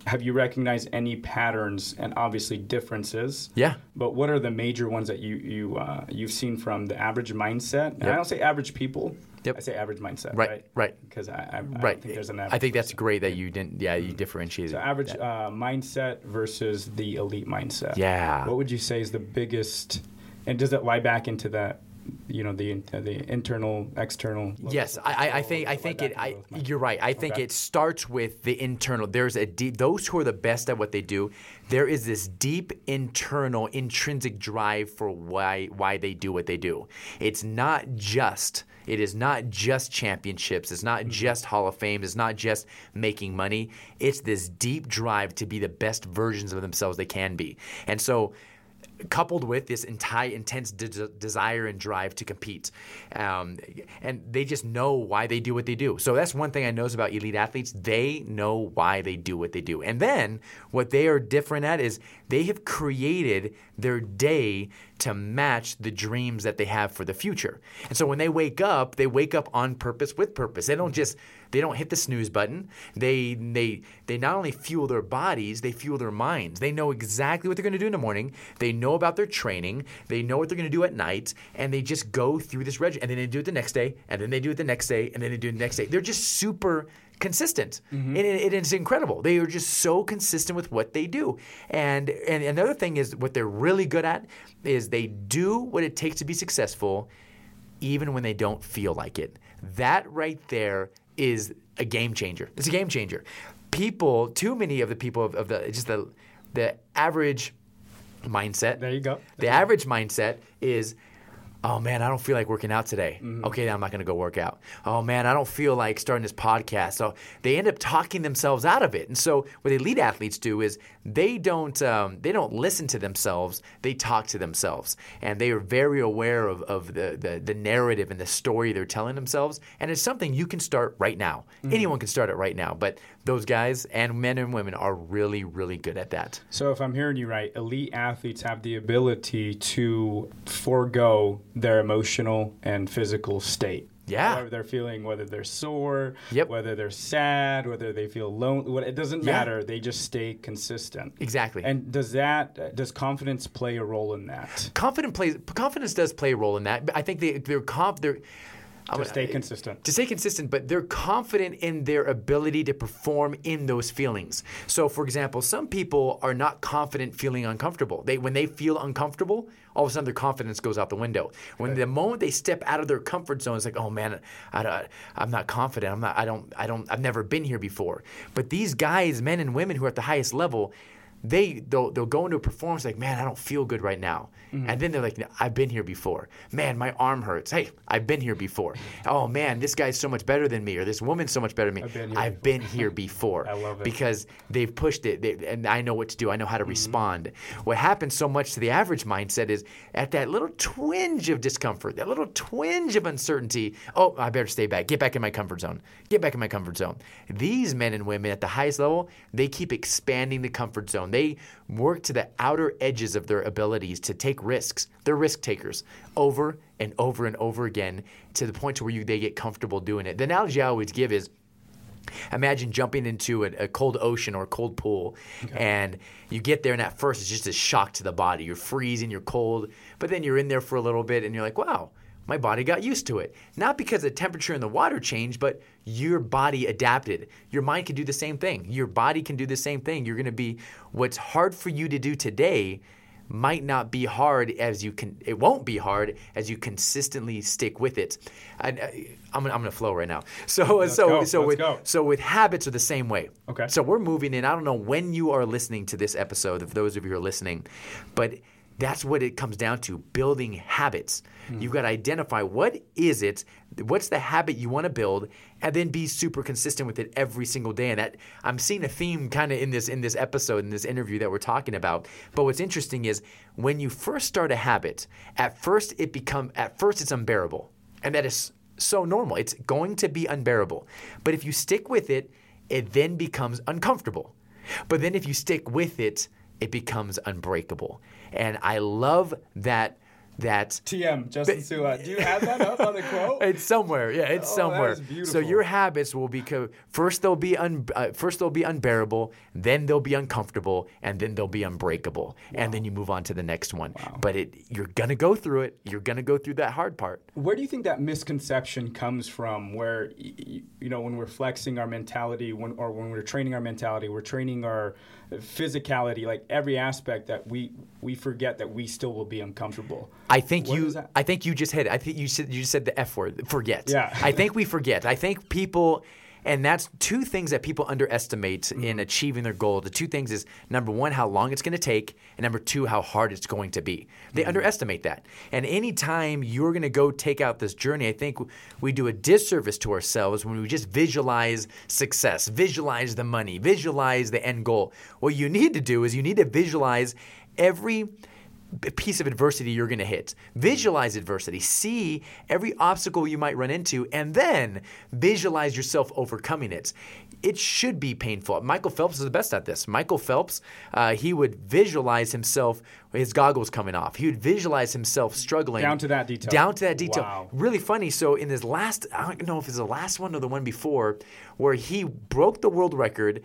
[SPEAKER 1] Have you recognized any patterns and obviously differences?
[SPEAKER 2] Yeah.
[SPEAKER 1] But what are the major ones that you you uh, you've seen from the average mindset? And I don't say average people.
[SPEAKER 2] Yep.
[SPEAKER 1] I say average mindset.
[SPEAKER 2] Right,
[SPEAKER 1] Right.
[SPEAKER 2] right.
[SPEAKER 1] Because I, I, I
[SPEAKER 2] right.
[SPEAKER 1] think there's an average.
[SPEAKER 2] I think that's great that you didn't. Yeah, you differentiated.
[SPEAKER 1] So average uh, mindset versus the elite mindset.
[SPEAKER 2] Yeah.
[SPEAKER 1] What would you say is the biggest, and does it lie back into that, you know, the the internal, external?
[SPEAKER 2] Yes, I, I- think I think it. I, you're right. I think
[SPEAKER 1] Okay.
[SPEAKER 2] it starts with the internal. There's a deep, those who are the best at what they do. There is this deep internal intrinsic drive for why why they do what they do. It's not just. It is not just championships. It's not mm-hmm. just Hall of Fame. It's not just making money. It's this deep drive to be the best versions of themselves they can be. And so coupled with this entire intense de- desire and drive to compete. Um, and they just know why they do what they do. So that's one thing I notice about elite athletes. They know why they do what they do. And then what they are different at is they have created their day to match the dreams that they have for the future. And so when they wake up, they wake up on purpose with purpose. They don't just they don't hit the snooze button. They they they not only fuel their bodies, they fuel their minds. They know exactly what they're going to do in the morning. They know about their training. They know what they're going to do at night, and they just go through this regimen. And then they do it the next day, and then they do it the next day, and then they do it the next day. They're just super consistent, mm-hmm. and it, it is incredible. They are just so consistent with what they do. And and another thing is what they're really good at is they do what it takes to be successful even when they don't feel like it. That right there is a game changer. It's a game changer. People, too many of the people of, of the just the the average mindset.
[SPEAKER 1] There you go.
[SPEAKER 2] The average mindset is, oh man, I don't feel like working out today. Okay, then I'm not going to go work out. Oh man, I don't feel like starting this podcast. So they end up talking themselves out of it. And so what elite athletes do is they don't um, they don't listen to themselves. They talk to themselves, and they are very aware of, of the, the the narrative and the story they're telling themselves. And it's something you can start right now. Anyone can start it right now. But those guys and men and women are really really good at that.
[SPEAKER 1] So if I'm hearing you right, elite athletes have the ability to forego their emotional and physical state.
[SPEAKER 2] Yeah.
[SPEAKER 1] Whatever they're feeling, whether they're sore,
[SPEAKER 2] Yep.
[SPEAKER 1] whether they're sad, whether they feel lonely, what it doesn't
[SPEAKER 2] Yeah.
[SPEAKER 1] matter. They just stay consistent.
[SPEAKER 2] Exactly.
[SPEAKER 1] And does that does confidence play a role in that?
[SPEAKER 2] confident plays confidence does play a role in that. But I think they they're conf they're
[SPEAKER 1] To stay consistent.
[SPEAKER 2] to stay consistent, but they're confident in their ability to perform in those feelings. So, for example, some people are not confident feeling uncomfortable. They when they feel uncomfortable, all of a sudden their confidence goes out the window. When the moment they step out of their comfort zone, it's like, oh man, I, don't- I'm not confident. I'm not. I don't. I don't. I've never been here before. But these guys, men and women who are at the highest level, they they'll, they'll go into a performance like, man, I don't feel good right now,
[SPEAKER 1] Mm-hmm.
[SPEAKER 2] and then they're like, I've been here before. Man, my arm hurts. Hey, I've been here before. Oh man, this guy's so much better than me, or this woman's so much better than me.
[SPEAKER 1] I've been here
[SPEAKER 2] I've been here before.
[SPEAKER 1] I love it.
[SPEAKER 2] because they've pushed it, they, and I know what to do. I know how to
[SPEAKER 1] Mm-hmm.
[SPEAKER 2] respond. What happens so much to the average mindset is at that little twinge of discomfort, that little twinge of uncertainty. Oh, I better stay back. Get back in my comfort zone. Get back in my comfort zone. These men and women at the highest level, they keep expanding the comfort zone. They work to the outer edges of their abilities to take risks. They're risk takers over and over and over again to the point to where you, they get comfortable doing it. The analogy I always give is imagine jumping into a, a cold ocean or a cold pool and you get there and at first it's just a shock to the body you're freezing you're cold but then you're in there for a little bit and you're like wow my body got used to it not because the temperature in the water changed but your body adapted your mind can do the same thing your body can do the same thing you're going to be what's hard for you to do today might not be hard as you can it won't be hard as you consistently stick with it I, I, uh, I'm, gonna- I'm gonna flow right now so so
[SPEAKER 1] go,
[SPEAKER 2] so
[SPEAKER 1] let's
[SPEAKER 2] with
[SPEAKER 1] go.
[SPEAKER 2] so with habits are the same way.
[SPEAKER 1] Okay.
[SPEAKER 2] So we're moving in. I don't know when you are listening to this episode, of those of you who are listening, but That's what it comes down to building habits. Hmm. You've got to identify what is it, what's the habit you want to build, and then be super consistent with it every single day. And that I'm seeing a theme kind of in this in this episode, in this interview that we're talking about. But what's interesting is when you first start a habit, at first it become at first it's unbearable. And that is so normal. It's going to be unbearable. But if you stick with it, it then becomes uncomfortable. But then if you stick with it, it becomes unbreakable. And I love that that
[SPEAKER 1] TM Justin Sua. Do you have that up on the quote?
[SPEAKER 2] it's somewhere. Yeah, it's
[SPEAKER 1] Oh,
[SPEAKER 2] somewhere. So your habits will become first they'll be un, uh, first they'll be unbearable, then they'll be uncomfortable, and then they'll be unbreakable, and then you move on to the next one. But it you're gonna go through it. You're gonna go through that hard part.
[SPEAKER 1] Where do you think that misconception comes from? Where you know when we're flexing our mentality, when or when we're training our mentality, we're training our physicality, like every aspect that we we forget that we still will be uncomfortable.
[SPEAKER 2] I think
[SPEAKER 1] What
[SPEAKER 2] you. I think you just hit. it. I think you said you just said the f word. Forget.
[SPEAKER 1] Yeah.
[SPEAKER 2] I think we forget. I think people, and that's two things that people underestimate
[SPEAKER 1] Mm-hmm.
[SPEAKER 2] in achieving their goal. The two things is number one, how long it's going to take, and number two, how hard it's going to be. They
[SPEAKER 1] Mm-hmm.
[SPEAKER 2] underestimate that. And anytime you're going to go take out this journey, I think we do a disservice to ourselves when we just visualize success, visualize the money, visualize the end goal. What you need to do is you need to visualize every piece of adversity you're going to hit. Visualize adversity. See every obstacle you might run into, and then visualize yourself overcoming it. It should be painful. Michael Phelps is the best at this. Michael Phelps, uh, he would visualize himself, his goggles coming off. He would visualize himself struggling.
[SPEAKER 1] Down to that detail.
[SPEAKER 2] Down to that detail.
[SPEAKER 1] Wow.
[SPEAKER 2] Really funny. So in this last, I don't know if it's the last one or the one before, where he broke the world record.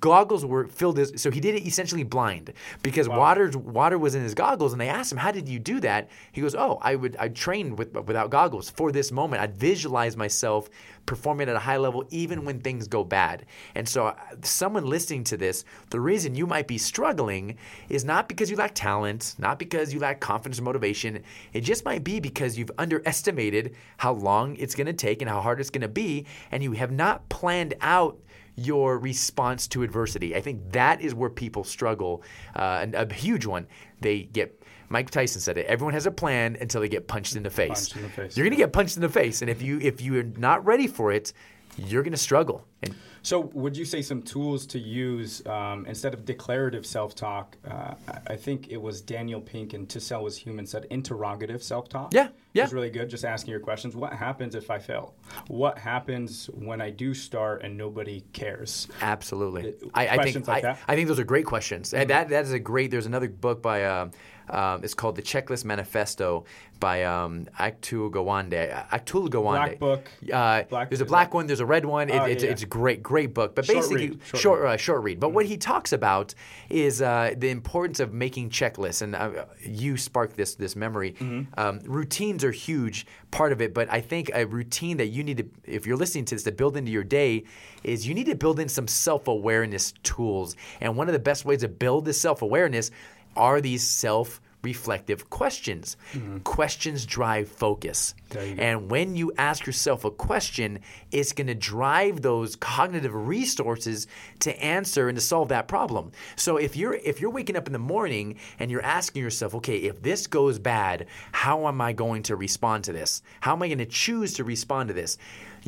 [SPEAKER 2] Goggles were filled. His, so he did it essentially blind because water water was in his goggles, and they asked him, "How did you do that?" He goes, "Oh, I would I trained with without goggles for this moment. I'd visualize myself performing at a high level even when things go bad." And so, uh, someone listening to this, the reason you might be struggling is not because you lack talent, not because you lack confidence or motivation. It just might be because you've underestimated how long it's going to take and how hard it's going to be, and you have not planned out your response to adversity. I think that is where people struggle, uh, and a huge one. They get. Mike Tyson said it. Everyone has a plan until they get punched in the face.
[SPEAKER 1] In the face,
[SPEAKER 2] You're going to get punched in the face, and if you if you're not ready for it, you're going to struggle. And
[SPEAKER 1] So, would you say some tools to use um, instead of declarative self talk? Uh, I- think it was Daniel Pink and To Sell Was Human said interrogative self talk.
[SPEAKER 2] Yeah, yeah.
[SPEAKER 1] It's really good. Just asking your questions. What happens if I fail? What happens when I do start and nobody cares?
[SPEAKER 2] Absolutely.
[SPEAKER 1] Uh,
[SPEAKER 2] I, I think
[SPEAKER 1] like
[SPEAKER 2] I,
[SPEAKER 1] that? Mm-hmm.
[SPEAKER 2] I think those are great questions. And that that is a great. There's another book by. Um, um, it's called The Checklist Manifesto by um, Atul Gawande. Atul Gawande.
[SPEAKER 1] Black book.
[SPEAKER 2] Uh,
[SPEAKER 1] Black-
[SPEAKER 2] there's a black one. There's a red one. It,
[SPEAKER 1] Oh,
[SPEAKER 2] it's,
[SPEAKER 1] yeah,
[SPEAKER 2] it's a great, great book. But
[SPEAKER 1] Short
[SPEAKER 2] basically,
[SPEAKER 1] read, short
[SPEAKER 2] short,
[SPEAKER 1] read.
[SPEAKER 2] uh, short read. But what he talks about is uh, the importance of making checklists. And uh, you sparked this this memory.
[SPEAKER 1] Mm-hmm.
[SPEAKER 2] Um, routines are huge part of it. But I think a routine that you need to, if you're listening to this, to build into your day, is you need to build in some self awareness tools. And one of the best ways to build this self awareness are these self reflective questions. Mm-hmm. Questions drive focus.
[SPEAKER 1] There you go.
[SPEAKER 2] And when you ask yourself a question, it's going to drive those cognitive resources to answer and to solve that problem. So if you're if you're waking up in the morning and you're asking yourself, okay, if this goes bad, how am I going to respond to this? How am I going to choose to respond to this?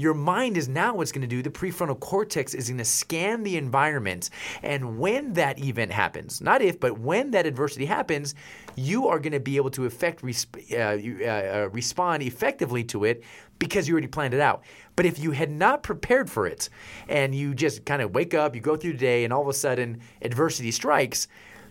[SPEAKER 2] Your mind is now what's going to do. The prefrontal cortex is going to scan the environment. And when that event happens, not if, but when that adversity happens, you are going to be able to effect, uh, uh, uh, respond effectively to it because you already planned it out. But if you had not prepared for it and you just kind of wake up, you go through the day, and all of a sudden adversity strikes,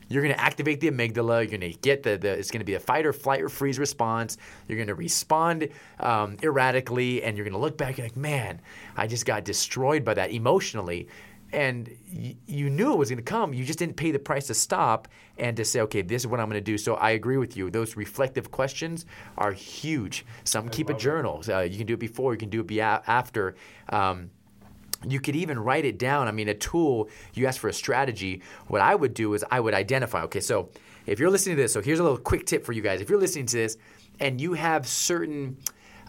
[SPEAKER 2] you're going to activate the amygdala. You're going to get the, the it's going to be a fight or flight or freeze response. You're going to respond um, erratically, and you're going to look back and like, man, I just got destroyed by that emotionally. And y- you knew it was going to come. You just didn't pay the price to stop and to say, okay, this is what I'm going to do. So I agree with you. Those reflective questions are huge. Some keep a journal. Uh, you can do it before. You can do it be a- after. Um, you could even write it down. I mean, a tool, you ask for a strategy. What I would do is I would identify, okay, so if you're listening to this, so here's a little quick tip for you guys. If you're listening to this and you have certain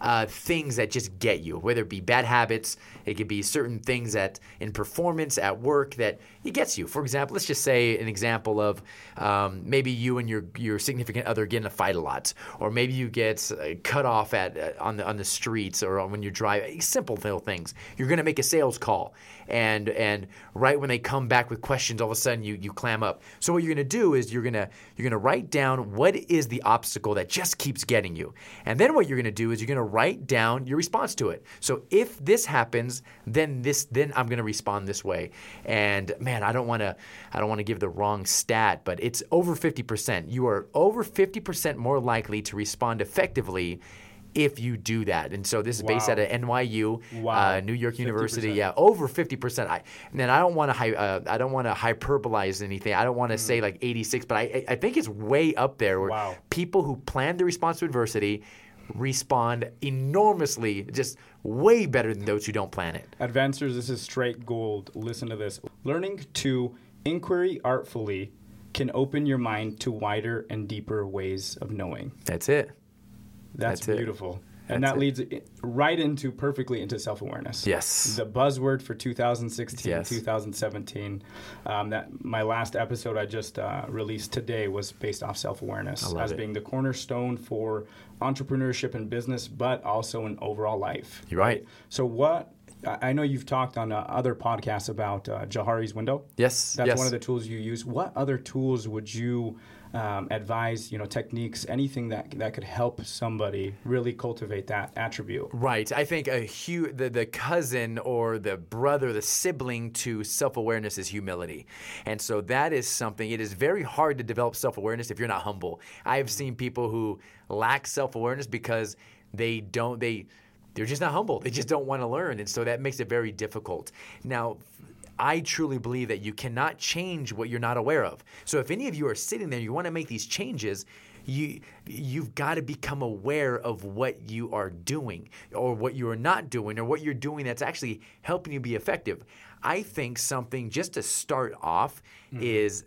[SPEAKER 2] uh, things that just get you, whether it be bad habits, it could be certain things that in performance at work that it gets you. For example, let's just say an example of um, maybe you and your your significant other get in a fight a lot, or maybe you get uh, cut off at uh, on the on the streets or when you're driving. Simple little things. You're going to make a sales call, and and right when they come back with questions, all of a sudden you you clam up. So what you're going to do is you're going to you're going to write down what is the obstacle that just keeps getting you, and then what you're going to do is you're going to write down your response to it. So if this happens, then this then I'm going to respond this way. And man, I don't want to I don't want to give the wrong stat, but it's over 50%. You are over 50% more likely to respond effectively if you do that. And so this is based
[SPEAKER 1] Wow.
[SPEAKER 2] of NYU,
[SPEAKER 1] Wow.
[SPEAKER 2] uh, New York University.
[SPEAKER 1] 50%.
[SPEAKER 2] Yeah, over 50%. I, and then I don't want to uh, I don't want to hyperbolize anything. I don't want to say like 86, but I I think it's way up there where
[SPEAKER 1] Mm. Wow.
[SPEAKER 2] people who plan the response to adversity respond enormously just way better than those who don't plan it.
[SPEAKER 1] Advancers, this is straight gold. Listen to this. Learning to inquiry artfully can open your mind to wider and deeper ways of knowing.
[SPEAKER 2] That's it.
[SPEAKER 1] That's,
[SPEAKER 2] That's it.
[SPEAKER 1] And
[SPEAKER 2] That's
[SPEAKER 1] that
[SPEAKER 2] it.
[SPEAKER 1] leads right into perfectly into self awareness.
[SPEAKER 2] Yes.
[SPEAKER 1] The buzzword for 2016,
[SPEAKER 2] Yes.
[SPEAKER 1] 2017. Um, that my last episode I just uh, released today was based off self awareness as
[SPEAKER 2] it.
[SPEAKER 1] being the cornerstone for entrepreneurship and business, but also in overall life.
[SPEAKER 2] You're right.
[SPEAKER 1] So what? I I know you've talked on uh, other podcasts about uh, Johari's window.
[SPEAKER 2] Yes.
[SPEAKER 1] That's
[SPEAKER 2] yes.
[SPEAKER 1] one of the tools you use. What other tools would you um, advise? You know, techniques, anything that that could help somebody really cultivate that attribute.
[SPEAKER 2] Right. I think a hu- the, the cousin or the brother, the sibling to self awareness is humility. And so that is something, it is very hard to develop self awareness if you're not humble. I have seen people who lack self awareness because they don't, they, they're just not humble. They just don't want to learn. And so that makes it very difficult. Now, I truly believe that you cannot change what you're not aware of. So if any of you are sitting there, you want to make these changes, you you've got to become aware of what you are doing or what you are not doing or what you're doing that's actually helping you be effective. I think something just to start off mm-hmm. is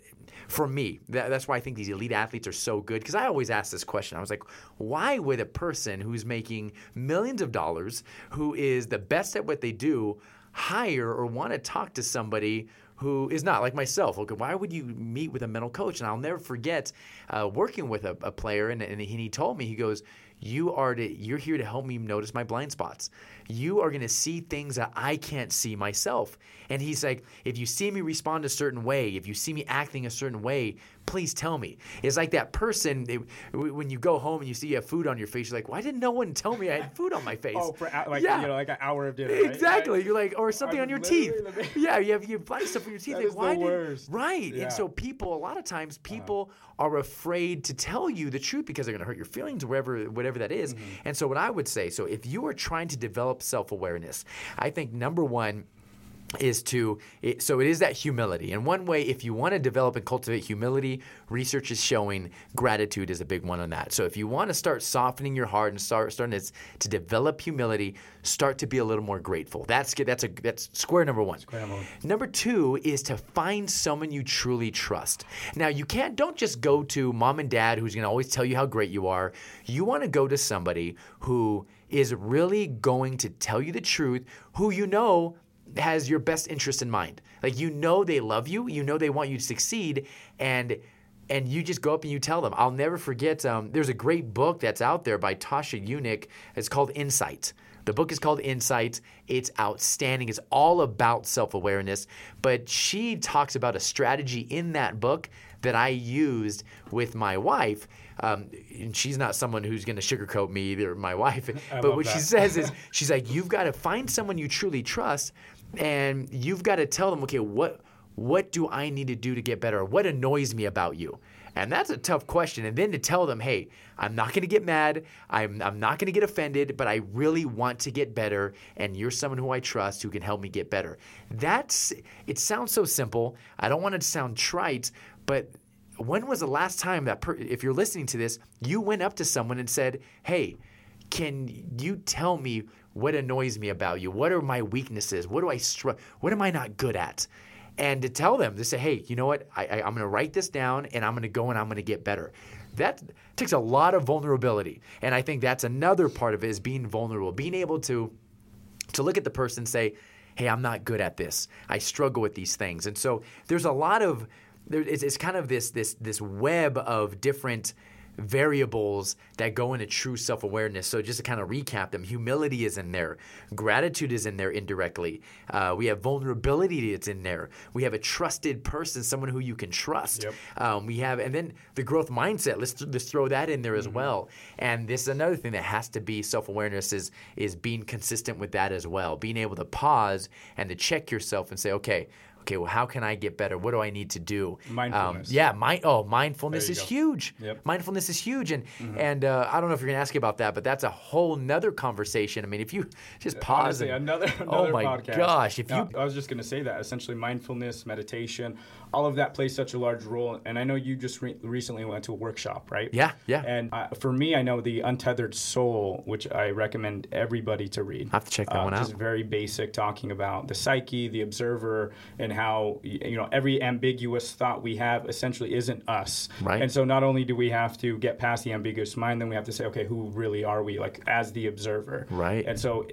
[SPEAKER 2] for me, that, that's why I think these elite athletes are so good. Because I always ask this question. I was like, why would a person who's making millions of dollars, who is the best at what they do, hire or want to talk to somebody who is not like myself. Okay, why would you meet with a mental coach? And I'll never forget uh, working with a, a player, and, and he told me, he goes, "You are to, you're here to help me notice my blind spots. You are going to see things that I can't see myself." And he's like, "If you see me respond a certain way, if you see me acting a certain way, please tell me." It's like that person it, when you go home and you see you have food on your face. You're like, "Why didn't no one tell me I had food on my face?"
[SPEAKER 1] Oh, for like
[SPEAKER 2] Yeah.
[SPEAKER 1] you know, like an hour of dinner. right?
[SPEAKER 2] Exactly. You're like, or something
[SPEAKER 1] I'm
[SPEAKER 2] on your teeth. yeah, you have you have stuff on your teeth.
[SPEAKER 1] That
[SPEAKER 2] like, why did- right.
[SPEAKER 1] Yeah.
[SPEAKER 2] And so people, a lot of times, people are afraid to tell you the truth because they're going to hurt your feelings, wherever, whatever that is.
[SPEAKER 1] Mm-hmm.
[SPEAKER 2] And so, what I would say, so if you are trying to develop self awareness, I think number one is to it, so it is that humility and one way if you want to develop and cultivate humility research is showing gratitude is a big one on that so if you want to start softening your heart and start starting to, to develop humility start to be a little more grateful that's that's a that's square number one
[SPEAKER 1] number one.
[SPEAKER 2] Number two is to find someone you truly trust. Now, you can't, don't just go to mom and dad who's going to always tell you how great you are. You want to go to somebody who is really going to tell you the truth, who you know has your best interest in mind. Like, you know they love you, you know they want you to succeed, and and you just go up and you tell them. I'll never forget. Um, there's a great book that's out there by Tasha Eurich. It's called Insight. The book is called Insight. It's outstanding. It's all about self awareness. But she talks about a strategy in that book that I used with my wife. Um, and she's not someone who's going to sugarcoat me either, my wife. but
[SPEAKER 1] love
[SPEAKER 2] what she says is, she's like, you've got to find someone you truly trust, and you've got to tell them, okay, what what do I need to do to get better? What annoys me about you? And that's a tough question. And then to tell them, hey, I'm not going to get mad. I'm, I'm not going to get offended, but I really want to get better. And you're someone who I trust who can help me get better. That's, it sounds so simple. I don't want it to sound trite, but when was the last time that, per, if you're listening to this, you went up to someone and said, hey, can you tell me what annoys me about you? What are my weaknesses? What do I str- What am I not good at? And to tell them to say, hey, you know what? I, I, I'm going to write this down and I'm going to go and I'm going to get better. that takes a lot of vulnerability. And I think that's another part of it is being vulnerable, being able to to look at the person and say, "Hey, I'm not good at this. I struggle with these things." And so there's a lot of there, it's, it's kind of this this this web of different variables that go into true self awareness. So, just to kind of recap them, humility is in there, gratitude is in there indirectly. Uh, we have vulnerability that's in there. We have a trusted person, someone who you can trust.
[SPEAKER 1] Yep.
[SPEAKER 2] Um, we have, and then the growth mindset. Let's let's throw that in there as
[SPEAKER 1] Mm-hmm.
[SPEAKER 2] well. And this is another thing that has to be self awareness is is being consistent with that as well. Being able to pause and to check yourself and say, okay. Okay, well, how can I get better? What do I need to do? Um,
[SPEAKER 1] Mindfulness.
[SPEAKER 2] yeah, mind. Oh, mindfulness is
[SPEAKER 1] go.
[SPEAKER 2] huge.
[SPEAKER 1] Yep.
[SPEAKER 2] Mindfulness is huge, and and uh, I don't know if you're going to ask me about that, but that's a whole nother conversation. I mean, if you just pause,
[SPEAKER 1] Honestly,
[SPEAKER 2] and-
[SPEAKER 1] another,
[SPEAKER 2] oh my
[SPEAKER 1] podcast.
[SPEAKER 2] gosh, if you
[SPEAKER 1] I was just going to say that essentially mindfulness, meditation, all of that plays such a large role. And I know you just re- recently went to a workshop, right?
[SPEAKER 2] Yeah, yeah.
[SPEAKER 1] And uh, for me, I know the Untethered Soul, which I recommend everybody to read.
[SPEAKER 2] I have to check that
[SPEAKER 1] Uh,
[SPEAKER 2] one out.
[SPEAKER 1] Just very basic, talking about the psyche, the observer, and how you know every ambiguous thought we have essentially isn't us.
[SPEAKER 2] Right.
[SPEAKER 1] And so not only do we have to get past the ambiguous mind, then we have to say, okay, who really are we, like as the observer?
[SPEAKER 2] Right.
[SPEAKER 1] And so,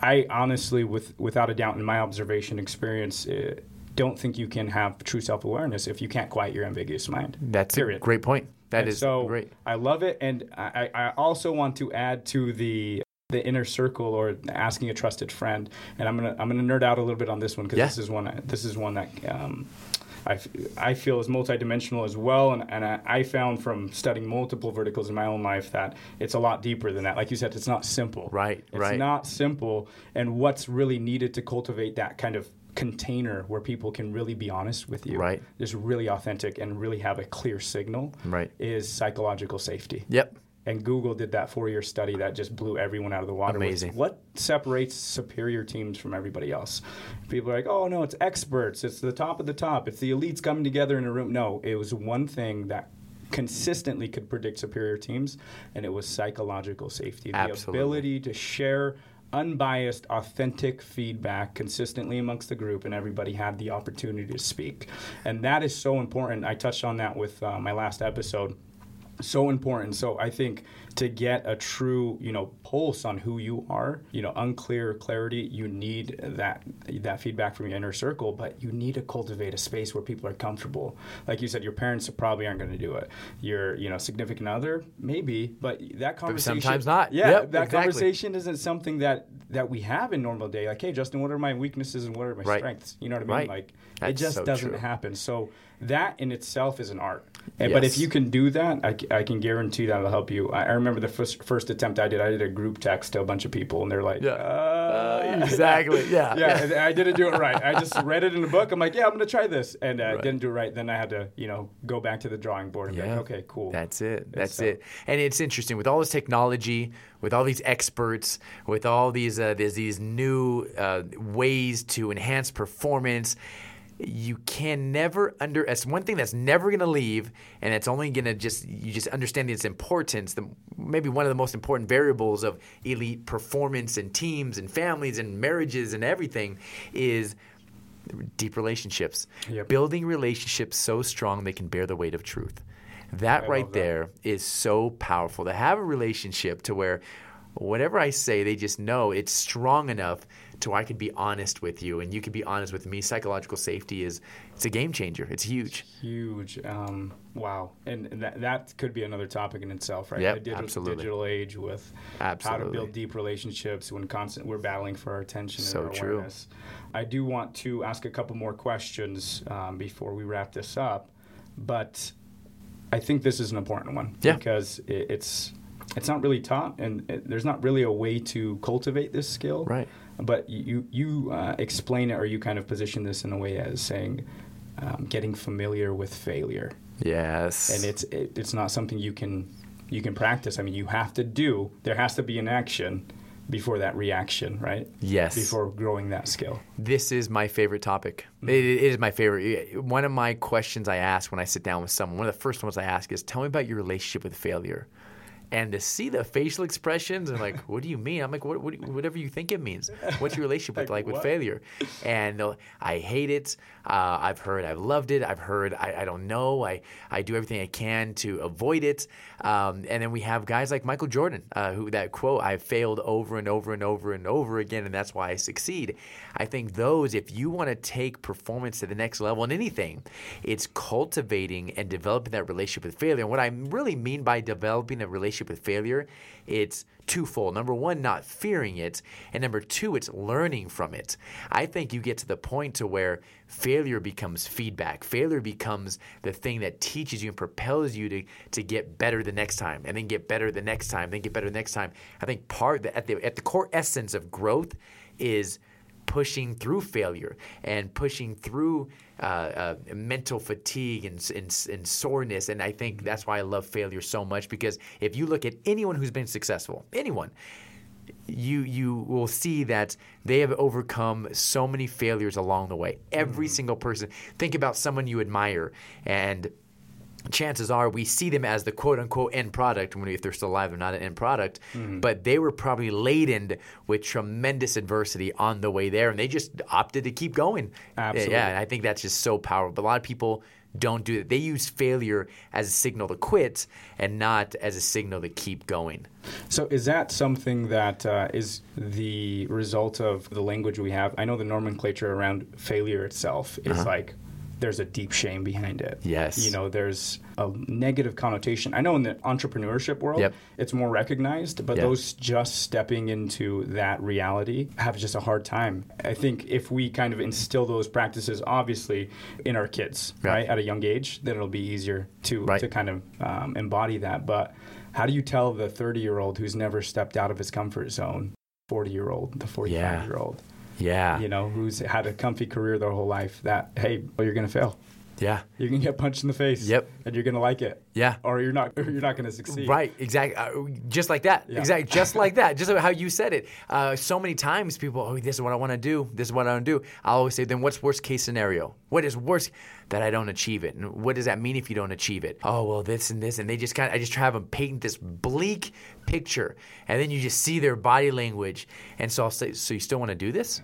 [SPEAKER 1] I honestly, with without a doubt, in my observation experience. Uh, don't think you can have true self-awareness if you can't quiet your ambiguous mind.
[SPEAKER 2] that's
[SPEAKER 1] period.
[SPEAKER 2] a great point. That
[SPEAKER 1] And
[SPEAKER 2] is
[SPEAKER 1] so
[SPEAKER 2] great.
[SPEAKER 1] I love it, and I, I also want to add to the the inner circle or asking a trusted friend. And I'm gonna I'm gonna nerd out a little bit on this one because
[SPEAKER 2] Yeah.
[SPEAKER 1] this is one this is one that. Um, I, I feel is multidimensional as well, and, and I, I found from studying multiple verticals in my own life that it's a lot deeper than that. Like you said, it's not simple.
[SPEAKER 2] Right,
[SPEAKER 1] It's
[SPEAKER 2] right.
[SPEAKER 1] not simple, and what's really needed to cultivate that kind of container where people can really be honest with you,
[SPEAKER 2] Right.
[SPEAKER 1] just really authentic and really have a clear signal,
[SPEAKER 2] Right.
[SPEAKER 1] is psychological safety.
[SPEAKER 2] Yep.
[SPEAKER 1] And Google did that four-year study that just blew everyone out of the water. with
[SPEAKER 2] Amazing.
[SPEAKER 1] What separates superior teams from everybody else? People are like, "Oh no, it's experts. It's the top of the top. It's the elites coming together in a room." No, it was one thing that consistently could predict superior teams, and it was psychological safety. The
[SPEAKER 2] Absolutely.
[SPEAKER 1] ability to share unbiased, authentic feedback consistently amongst the group, and everybody had the opportunity to speak. And that is so important. I touched on that with uh, my last episode so important. So I think to get a true, you know, pulse on who you are, you know, unclear clarity, you need that that feedback from your inner circle, but you need to cultivate a space where people are comfortable. Like you said, your parents probably aren't going to do it. Your, you know, significant other, maybe, but that conversation
[SPEAKER 2] sometimes not.
[SPEAKER 1] Yeah,
[SPEAKER 2] Yep,
[SPEAKER 1] that
[SPEAKER 2] exactly.
[SPEAKER 1] conversation isn't something that that we have in normal day. Like, hey, Justin, what are my weaknesses and what are my
[SPEAKER 2] Right.
[SPEAKER 1] strengths? You know what I mean?
[SPEAKER 2] Right.
[SPEAKER 1] Like, it just
[SPEAKER 2] so
[SPEAKER 1] doesn't
[SPEAKER 2] true.
[SPEAKER 1] happen. So that in itself is an art. And, But if you can do that, I can guarantee that'll help you. I, I remember the first first attempt I did. I did a group text to a bunch of people, and they're like,
[SPEAKER 2] Yeah.
[SPEAKER 1] uh,
[SPEAKER 2] exactly. Yeah.
[SPEAKER 1] yeah, I didn't do it right. I just read it in a book. I'm like, yeah, I'm gonna try this, and uh,
[SPEAKER 2] Right.
[SPEAKER 1] didn't do it right. Then I had to, you know, go back to the drawing board and be
[SPEAKER 2] Yeah.
[SPEAKER 1] like, okay, cool.
[SPEAKER 2] That's it. That's
[SPEAKER 1] so-
[SPEAKER 2] it. And it's interesting with all this technology, with all these experts, with all these uh, there's these new uh, ways to enhance performance. You can never under. It's one thing that's never going to leave, and it's only going to just you just understand its importance. The maybe one of the most important variables of elite performance and teams and families and marriages and everything is deep relationships.
[SPEAKER 1] Yep.
[SPEAKER 2] Building relationships so strong they can bear the weight of truth. That
[SPEAKER 1] I
[SPEAKER 2] right
[SPEAKER 1] love that.
[SPEAKER 2] there is so powerful to have a relationship to where whatever I say, they just know it's strong enough to I can be honest with you and you can be honest with me. Psychological safety is it's a game changer. It's huge.
[SPEAKER 1] huge. Um, wow, and that, that could be another topic in itself, right?
[SPEAKER 2] Yep,
[SPEAKER 1] the digital,
[SPEAKER 2] absolutely.
[SPEAKER 1] digital age with how to build deep relationships when constant we're battling for our attention
[SPEAKER 2] So
[SPEAKER 1] and our
[SPEAKER 2] true.
[SPEAKER 1] awareness. I do want to ask a couple more questions um, before we wrap this up, but I think this is an important one
[SPEAKER 2] Yeah.
[SPEAKER 1] because it, it's it's not really taught, and it, there's not really a way to cultivate this skill.
[SPEAKER 2] Right.
[SPEAKER 1] But you you uh, explain it, or you kind of position this in a way as saying, um, getting familiar with failure,
[SPEAKER 2] Yes.
[SPEAKER 1] and it's it, it's not something you can you can practice. I mean, you have to do. There has to be an action before that reaction, right?
[SPEAKER 2] Yes.
[SPEAKER 1] Before growing that skill.
[SPEAKER 2] This is my favorite topic.
[SPEAKER 1] Mm-hmm.
[SPEAKER 2] It, it is my favorite. One of my questions I ask when I sit down with someone, one of the first ones I ask is, "Tell me about your relationship with failure." And to see the facial expressions and like, what do you mean? I'm like, what, what whatever you think it means. What's your relationship with like,
[SPEAKER 1] Like
[SPEAKER 2] with failure? And I hate it. Uh, I've heard I've loved it. I've heard I, I don't know. I I do everything I can to avoid it. Um, and then we have guys like Michael Jordan, uh, who that quote, "I failed over and over and over and over again, and that's why I succeed." I think those, if you want to take performance to the next level in anything, it's cultivating and developing that relationship with failure. And what I really mean by developing a relationship with failure, it's twofold. Number one, not fearing it, and number two, it's learning from it. I think you get to the point to where failure becomes feedback. Failure becomes the thing that teaches you and propels you to to get better the next time, and then get better the next time, then get better the next time. I think part at the at the core essence of growth is pushing through failure and pushing through uh, uh, mental fatigue and, and, and soreness. And I think that's why I love failure so much because if you look at anyone who's been successful, anyone, you you will see that they have overcome so many failures along the way. Every single person. Think about someone you admire and chances are we see them as the quote unquote end product when if they're still alive they're not an end product but they were probably laden with tremendous adversity on the way there and they just opted to keep going.
[SPEAKER 1] Absolutely.
[SPEAKER 2] yeah and i think that's just so powerful. But a lot of people don't do it they use failure as a signal to quit and not as a signal to keep going.
[SPEAKER 1] So is that something that uh, is the result of the language we have? I know the nomenclature around failure itself is like there's a deep shame behind it.
[SPEAKER 2] Yes.
[SPEAKER 1] You know, there's a negative connotation. I know in the entrepreneurship world,
[SPEAKER 2] Yep.
[SPEAKER 1] it's more recognized, but
[SPEAKER 2] Yeah.
[SPEAKER 1] those just stepping into that reality have just a hard time. I think if we kind of instill those practices, obviously, in our kids,
[SPEAKER 2] Yeah.
[SPEAKER 1] right, at a young age, then it'll be easier to,
[SPEAKER 2] Right.
[SPEAKER 1] to kind of um, embody that. But how do you tell the 30 year old who's never stepped out of his comfort zone, 40 year old, the 45 year old,
[SPEAKER 2] yeah
[SPEAKER 1] you know, who's had a comfy career their whole life, that, hey, well, you're to fail.
[SPEAKER 2] Yeah
[SPEAKER 1] You're going to get punched in the face.
[SPEAKER 2] Yep.
[SPEAKER 1] And you're going to like it.
[SPEAKER 2] yeah
[SPEAKER 1] Or you're not, or you're not going to succeed.
[SPEAKER 2] Right, exactly. Uh, just like that.
[SPEAKER 1] Yeah.
[SPEAKER 2] Exactly, just like that. Just how you said it. Uh, so many times people, oh, this is what I want to do. This is what I want to do. I always say, then what's worst case scenario? What is worst that I don't achieve it? And what does that mean if you don't achieve it? Oh, well, this and this, and they just kind of, I just try to have them paint this bleak picture, and then you just see their body language, and so I'll say, so you still want to do this?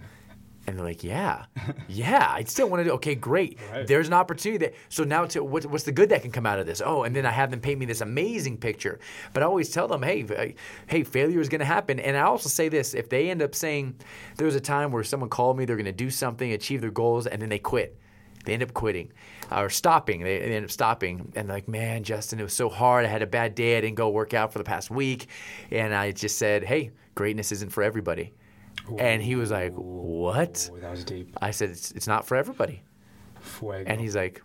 [SPEAKER 2] And they're like, yeah, yeah, I still want to do. Okay, great.
[SPEAKER 1] Right.
[SPEAKER 2] There's an opportunity that. So now, to, what, what's the good that can come out of this? Oh, and then I have them paint me this amazing picture. But I always tell them, hey, hey, failure is going to happen. And I also say this: if they end up saying there was a time where someone called me, they're going to do something, achieve their goals, and then they quit. They end up quitting or stopping. They, they end up stopping, and like, man, Justin, it was so hard. I had a bad day. I didn't go work out for the past week, and I just said, hey, greatness isn't for everybody. And he was like, what?
[SPEAKER 1] That was deep.
[SPEAKER 2] I said, it's, it's not for everybody.
[SPEAKER 1] Fuego.
[SPEAKER 2] And he's like,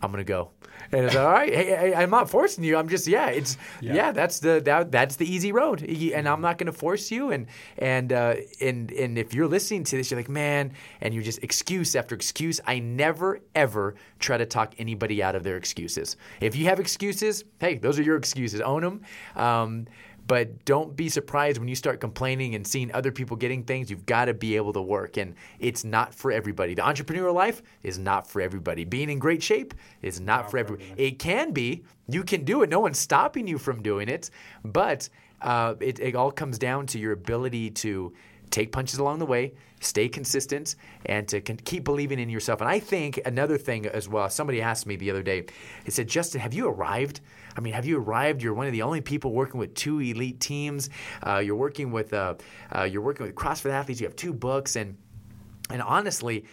[SPEAKER 2] I'm gonna go. And it's like, all right. Hey, hey, I'm not forcing you. I'm just yeah. It's yeah.
[SPEAKER 1] Yeah.
[SPEAKER 2] that's the that, that's the easy road. And I'm not gonna force you. And and uh, and and if you're listening to this, you're like man, and you're just excuse after excuse. I never ever try to talk anybody out of their excuses. If you have excuses, hey, those are your excuses. Own them. Um, but don't be surprised when you start complaining and seeing other people getting things. You've got to be able to work, and it's not for everybody. The entrepreneurial life is not for everybody. Being in great shape is not, for everybody. It can be. You can do it. No one's stopping you from doing it, but uh, it, it all comes down to your ability to take punches along the way, stay consistent, and to con- keep believing in yourself. And I think another thing as well. Somebody asked me the other day. He said, "Justin, have you arrived?" I mean, have you arrived? You're one of the only people working with two elite teams. Uh, you're working with uh, uh, you're working with CrossFit athletes. You have two books, and and honestly,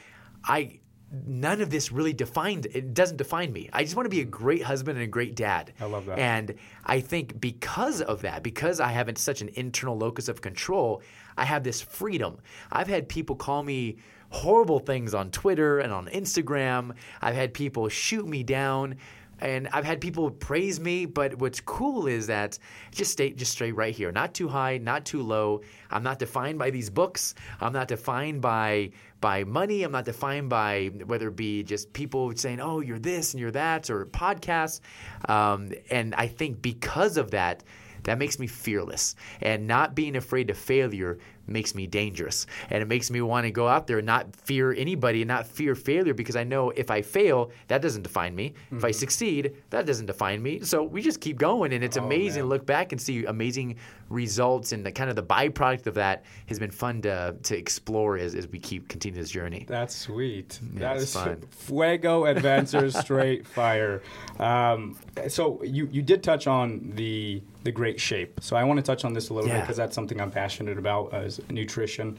[SPEAKER 2] I none of this really defined. It doesn't define me. I just want to be a great husband and a great dad.
[SPEAKER 1] I love that.
[SPEAKER 2] And I think because of that, because I have such an internal locus of control, I have this freedom. I've had people call me horrible things on Twitter and on Instagram. I've had people shoot me down. And I've had people praise me, but what's cool is that just stay just stay right here. Not too high, not too low. I'm not defined by these books. I'm not defined by by money. I'm not defined by whether it be just people saying, "Oh, you're this and you're that," or podcasts. Um, and I think because of that, that makes me fearless. And not being afraid of failure makes me dangerous and it makes me want to go out there and not fear anybody and not fear failure because I know if I fail, that doesn't define me. Mm-hmm. If I succeed, that doesn't define me. So we just keep going and it's oh, amazing man. to look back and see amazing results and the kind of the byproduct of that has been fun to to explore as, as we keep continue this journey.
[SPEAKER 1] That's sweet. Yeah, that is fun. Fuego Advancers Straight Fire. Um, so you you did touch on the the great shape. So I want to touch on this a little yeah. bit because that's something I'm passionate about uh, is nutrition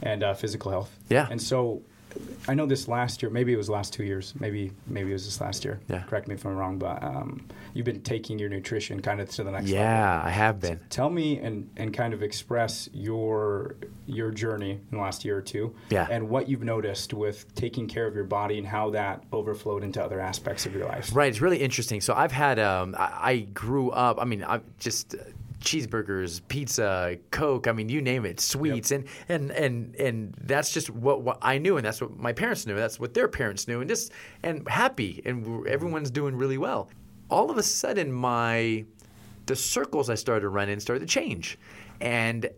[SPEAKER 1] and uh, physical health.
[SPEAKER 2] Yeah.
[SPEAKER 1] And so I know this last year, maybe it was last two years, maybe maybe it was this last year.
[SPEAKER 2] Yeah.
[SPEAKER 1] Correct me if I'm wrong, but um, you've been taking your nutrition kind of to the next
[SPEAKER 2] yeah,
[SPEAKER 1] level.
[SPEAKER 2] Yeah, I have been. So
[SPEAKER 1] tell me and, and kind of express your your journey in the last year or two.
[SPEAKER 2] Yeah.
[SPEAKER 1] And what you've noticed with taking care of your body and how that overflowed into other aspects of your life.
[SPEAKER 2] Right. It's really interesting. So I've had um, I, I grew up. I mean, I've just cheeseburgers, pizza, Coke. I mean, you name it, sweets, yep. and and and and that's just what, what I knew, and that's what my parents knew. That's what their parents knew, and just and happy, and everyone's doing really well. All of a sudden, my the circles I started to run in started to change, and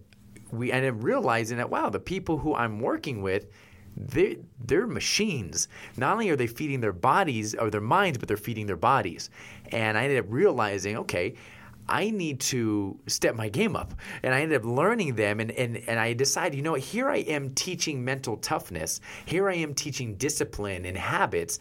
[SPEAKER 2] we ended up realizing that wow, the people who I'm working with they're, they're machines. Not only are they feeding their bodies or their minds, but they're feeding their bodies. And I ended up realizing, okay, I need to step my game up. And I ended up learning them and, and, and I decided, you know, here I am teaching mental toughness. Here I am teaching discipline and habits.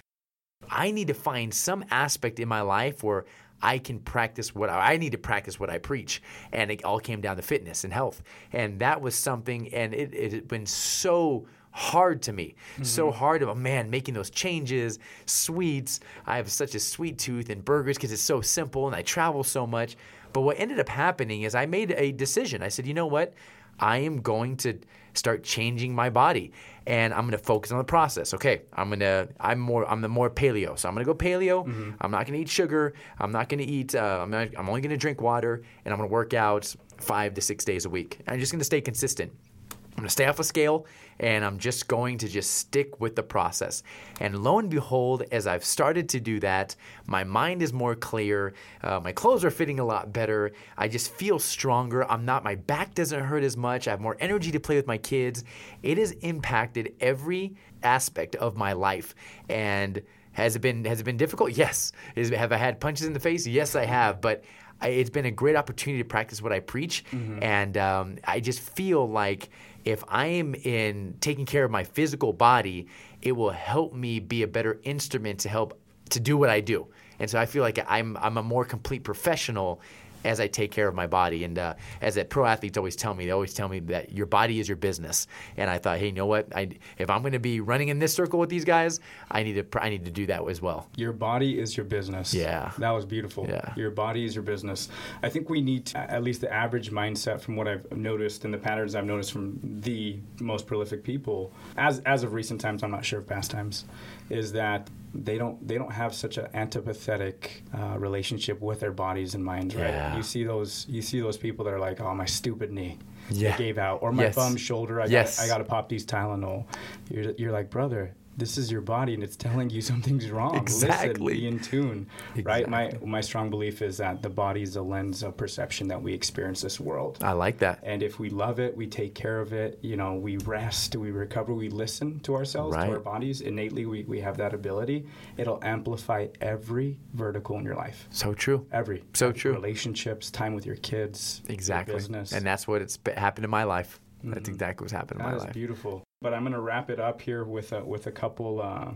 [SPEAKER 2] I need to find some aspect in my life where I can practice what I, I, need to practice what I preach. And it all came down to fitness and health. And that was something, and it, it had been so hard to me. Mm-hmm. So hard of a man making those changes, sweets. I have such a sweet tooth and burgers because it's so simple and I travel so much. But what ended up happening is I made a decision. I said, you know what? I am going to start changing my body and I'm going to focus on the process. Okay, I'm going to I'm more I'm the more paleo. So I'm going to go paleo. Mm-hmm. I'm not going to eat sugar. I'm not going to eat uh, I'm not, I'm only going to drink water and I'm going to work out 5 to 6 days a week. I'm just going to stay consistent. I'm going to stay off a scale and I'm just going to just stick with the process. And lo and behold, as I've started to do that, my mind is more clear. Uh, my clothes are fitting a lot better. I just feel stronger. I'm not, my back doesn't hurt as much. I have more energy to play with my kids. It has impacted every aspect of my life. And has it been has it been difficult? Yes. Is, have I had punches in the face? Yes, I have. But I, it's been a great opportunity to practice what I preach, mm-hmm. and um, I just feel like if I am in taking care of my physical body, it will help me be a better instrument to help to do what I do. And so I feel like I'm I'm a more complete professional as I take care of my body. And uh, as that pro athletes always tell me, they always tell me that your body is your business. And I thought, hey, you know what? I, if I'm going to be running in this circle with these guys, I need to I need to do that as well.
[SPEAKER 1] Your body is your business.
[SPEAKER 2] Yeah,
[SPEAKER 1] that was beautiful.
[SPEAKER 2] Yeah,
[SPEAKER 1] your body is your business. I think we need to, at least the average mindset from what I've noticed and the patterns I've noticed from the most prolific people, as as of recent times. I'm not sure of past times, is that they don't they don't have such an antipathetic uh, relationship with their bodies and minds, right? You see those you see those people that are like, oh, my stupid knee,
[SPEAKER 2] yeah.
[SPEAKER 1] gave out, or my
[SPEAKER 2] yes.
[SPEAKER 1] bum shoulder, I
[SPEAKER 2] yes.
[SPEAKER 1] got I got to pop these Tylenol. You're you're like, brother, this is your body and it's telling you something's wrong.
[SPEAKER 2] Exactly.
[SPEAKER 1] Listen, be in tune.
[SPEAKER 2] Exactly.
[SPEAKER 1] Right? My my strong belief is that the body is a lens of perception that we experience this world.
[SPEAKER 2] I like that.
[SPEAKER 1] And if we love it, we take care of it, you know, we rest, we recover, we listen to ourselves,
[SPEAKER 2] right.
[SPEAKER 1] to our bodies. Innately we, we have that ability. It'll amplify every vertical in your life.
[SPEAKER 2] So true.
[SPEAKER 1] Every.
[SPEAKER 2] So true.
[SPEAKER 1] Relationships, time with your kids,
[SPEAKER 2] exactly.
[SPEAKER 1] Your business.
[SPEAKER 2] And that's what it's happened in my life. Mm-hmm. That's exactly what's happened in
[SPEAKER 1] that
[SPEAKER 2] my life.
[SPEAKER 1] That's beautiful. But I'm going to wrap it up here with a, with a couple, uh,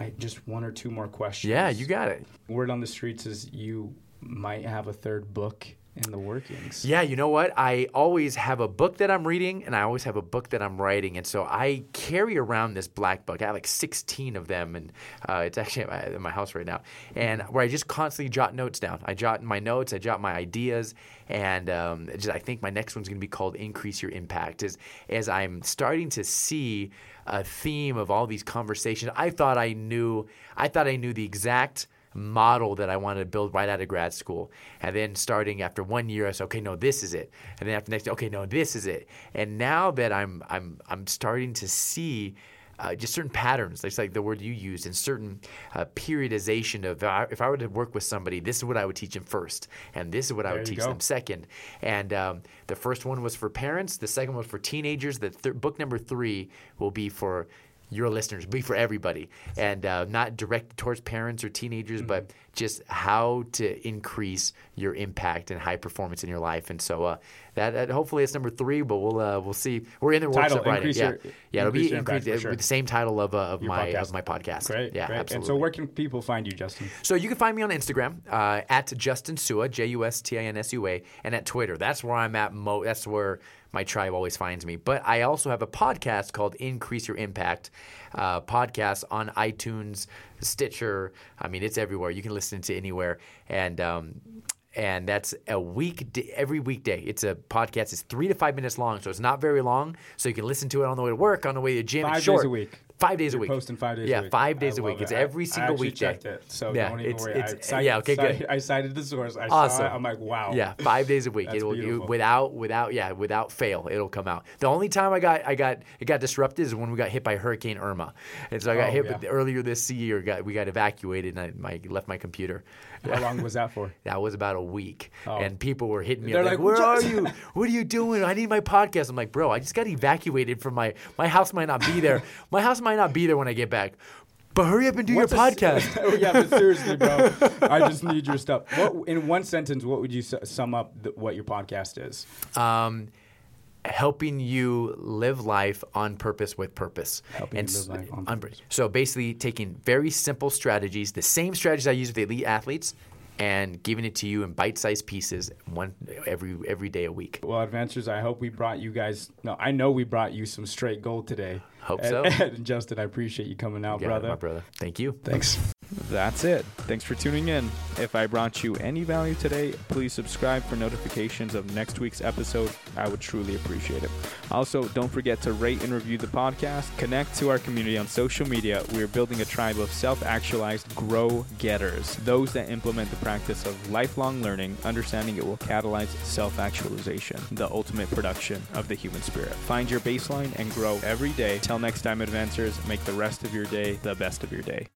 [SPEAKER 1] I, just one or two more questions.
[SPEAKER 2] Yeah, you got it.
[SPEAKER 1] Word on the streets is you might have a third book in the workings.
[SPEAKER 2] Yeah, you know what? I always have a book that I'm reading and I always have a book that I'm writing. And so I carry around this black book. I have like 16 of them and uh, it's actually at my, my, house right now. And where I just constantly jot notes down. I jot my notes, I jot my ideas. And um, just, I think my next one's going to be called Increase Your Impact. As, as I'm starting to see a theme of all these conversations, I thought I knew, I thought I knew the exact – model that I wanted to build right out of grad school. And then starting after one year, I said, okay, no, this is it. And then after next, okay, no, this is it. And now that I'm I'm I'm starting to see uh, just certain patterns. That's like the word you used, and certain uh, periodization of uh, if I were to work with somebody, this is what I would teach them first, and this is what I would teach
[SPEAKER 1] go.
[SPEAKER 2] them second. And um, the first one was for parents. The second one was for teenagers. The thir- book number three will be for your listeners, be for everybody, and uh, not directed towards parents or teenagers,
[SPEAKER 1] Mm-hmm.
[SPEAKER 2] but just how to increase your impact and high performance in your life. And so uh, that, that hopefully it's number three, but we'll uh, we'll see. We're in the works
[SPEAKER 1] Title,
[SPEAKER 2] writing.
[SPEAKER 1] increase
[SPEAKER 2] Yeah,
[SPEAKER 1] your-
[SPEAKER 2] yeah, it'll be
[SPEAKER 1] your
[SPEAKER 2] increased
[SPEAKER 1] sure.
[SPEAKER 2] with the same title of uh, of
[SPEAKER 1] Your
[SPEAKER 2] my
[SPEAKER 1] podcast.
[SPEAKER 2] of my podcast.
[SPEAKER 1] Great,
[SPEAKER 2] yeah,
[SPEAKER 1] great.
[SPEAKER 2] absolutely.
[SPEAKER 1] And so, where can people find you, Justin?
[SPEAKER 2] So you can find me on Instagram uh, at Justin Sua, J U S T I N S U A, and at Twitter. That's where I'm at. Mo- that's where my tribe always finds me. But I also have a podcast called Increase Your Impact. Uh, podcast on iTunes, Stitcher. I mean, it's everywhere. You can listen to anywhere, and. Um, and that's a week every weekday. It's a podcast. It's three to five minutes long, so it's not very long. So you can listen to it on the way to work, on the way to the gym.
[SPEAKER 1] Five
[SPEAKER 2] it's
[SPEAKER 1] days a week.
[SPEAKER 2] Five days
[SPEAKER 1] You're
[SPEAKER 2] a week.
[SPEAKER 1] posting five days
[SPEAKER 2] Yeah,
[SPEAKER 1] a week.
[SPEAKER 2] five days
[SPEAKER 1] I
[SPEAKER 2] a week.
[SPEAKER 1] love
[SPEAKER 2] It's
[SPEAKER 1] it.
[SPEAKER 2] every single
[SPEAKER 1] I
[SPEAKER 2] weekday.
[SPEAKER 1] checked it, so
[SPEAKER 2] Yeah,
[SPEAKER 1] don't even
[SPEAKER 2] it's-
[SPEAKER 1] worry.
[SPEAKER 2] it's-
[SPEAKER 1] I,
[SPEAKER 2] yeah, okay,
[SPEAKER 1] cited,
[SPEAKER 2] good.
[SPEAKER 1] I cited the source. I
[SPEAKER 2] Awesome.
[SPEAKER 1] it. I'm like, wow.
[SPEAKER 2] Yeah, five days a week.
[SPEAKER 1] That's
[SPEAKER 2] It'll
[SPEAKER 1] beautiful.
[SPEAKER 2] without without yeah without fail. It'll come out. The only time I got I got it got disrupted is when we got hit by Hurricane Irma, and so I got
[SPEAKER 1] Oh,
[SPEAKER 2] hit
[SPEAKER 1] yeah.
[SPEAKER 2] earlier this year. Got we got evacuated and I my, left my computer.
[SPEAKER 1] How long was that for?
[SPEAKER 2] That was about a week,
[SPEAKER 1] Oh.
[SPEAKER 2] and people were hitting me.
[SPEAKER 1] They're
[SPEAKER 2] up like,
[SPEAKER 1] like,
[SPEAKER 2] "Where are you? What are you doing? I need my podcast." I'm like, "Bro, I just got evacuated from my my house. Might not be there. my house might not be there when I get back." But hurry up and do
[SPEAKER 1] What's
[SPEAKER 2] your podcast.
[SPEAKER 1] oh, yeah, but seriously, bro, I just need your stuff. What, in one sentence, what would you su- sum up the, what your podcast is?
[SPEAKER 2] um, helping you live life on purpose with purpose.
[SPEAKER 1] Helping
[SPEAKER 2] And
[SPEAKER 1] you live life on
[SPEAKER 2] on
[SPEAKER 1] purpose.
[SPEAKER 2] So basically, taking very simple strategies, the same strategies I use with elite athletes, and giving it to you in bite-sized pieces, one every every day a week.
[SPEAKER 1] Well, Advancers. I hope we brought you guys. No, I know we brought you some straight gold today.
[SPEAKER 2] Hope
[SPEAKER 1] And-
[SPEAKER 2] so.
[SPEAKER 1] And Justin, I appreciate you coming out,
[SPEAKER 2] Yeah,
[SPEAKER 1] brother.
[SPEAKER 2] my brother. Thank you.
[SPEAKER 1] Thanks.
[SPEAKER 3] That's it. Thanks for tuning in. If I brought you any value today, please subscribe for notifications of next week's episode. I would truly appreciate it. Also, don't forget to rate and review the podcast. Connect to our community on social media. We are building a tribe of self actualized grow getters, those that implement the practice of lifelong learning, understanding it will catalyze self actualization, the ultimate production of the human spirit. Find your baseline and grow every day. Till next time, advancers, make the rest of your day the best of your day.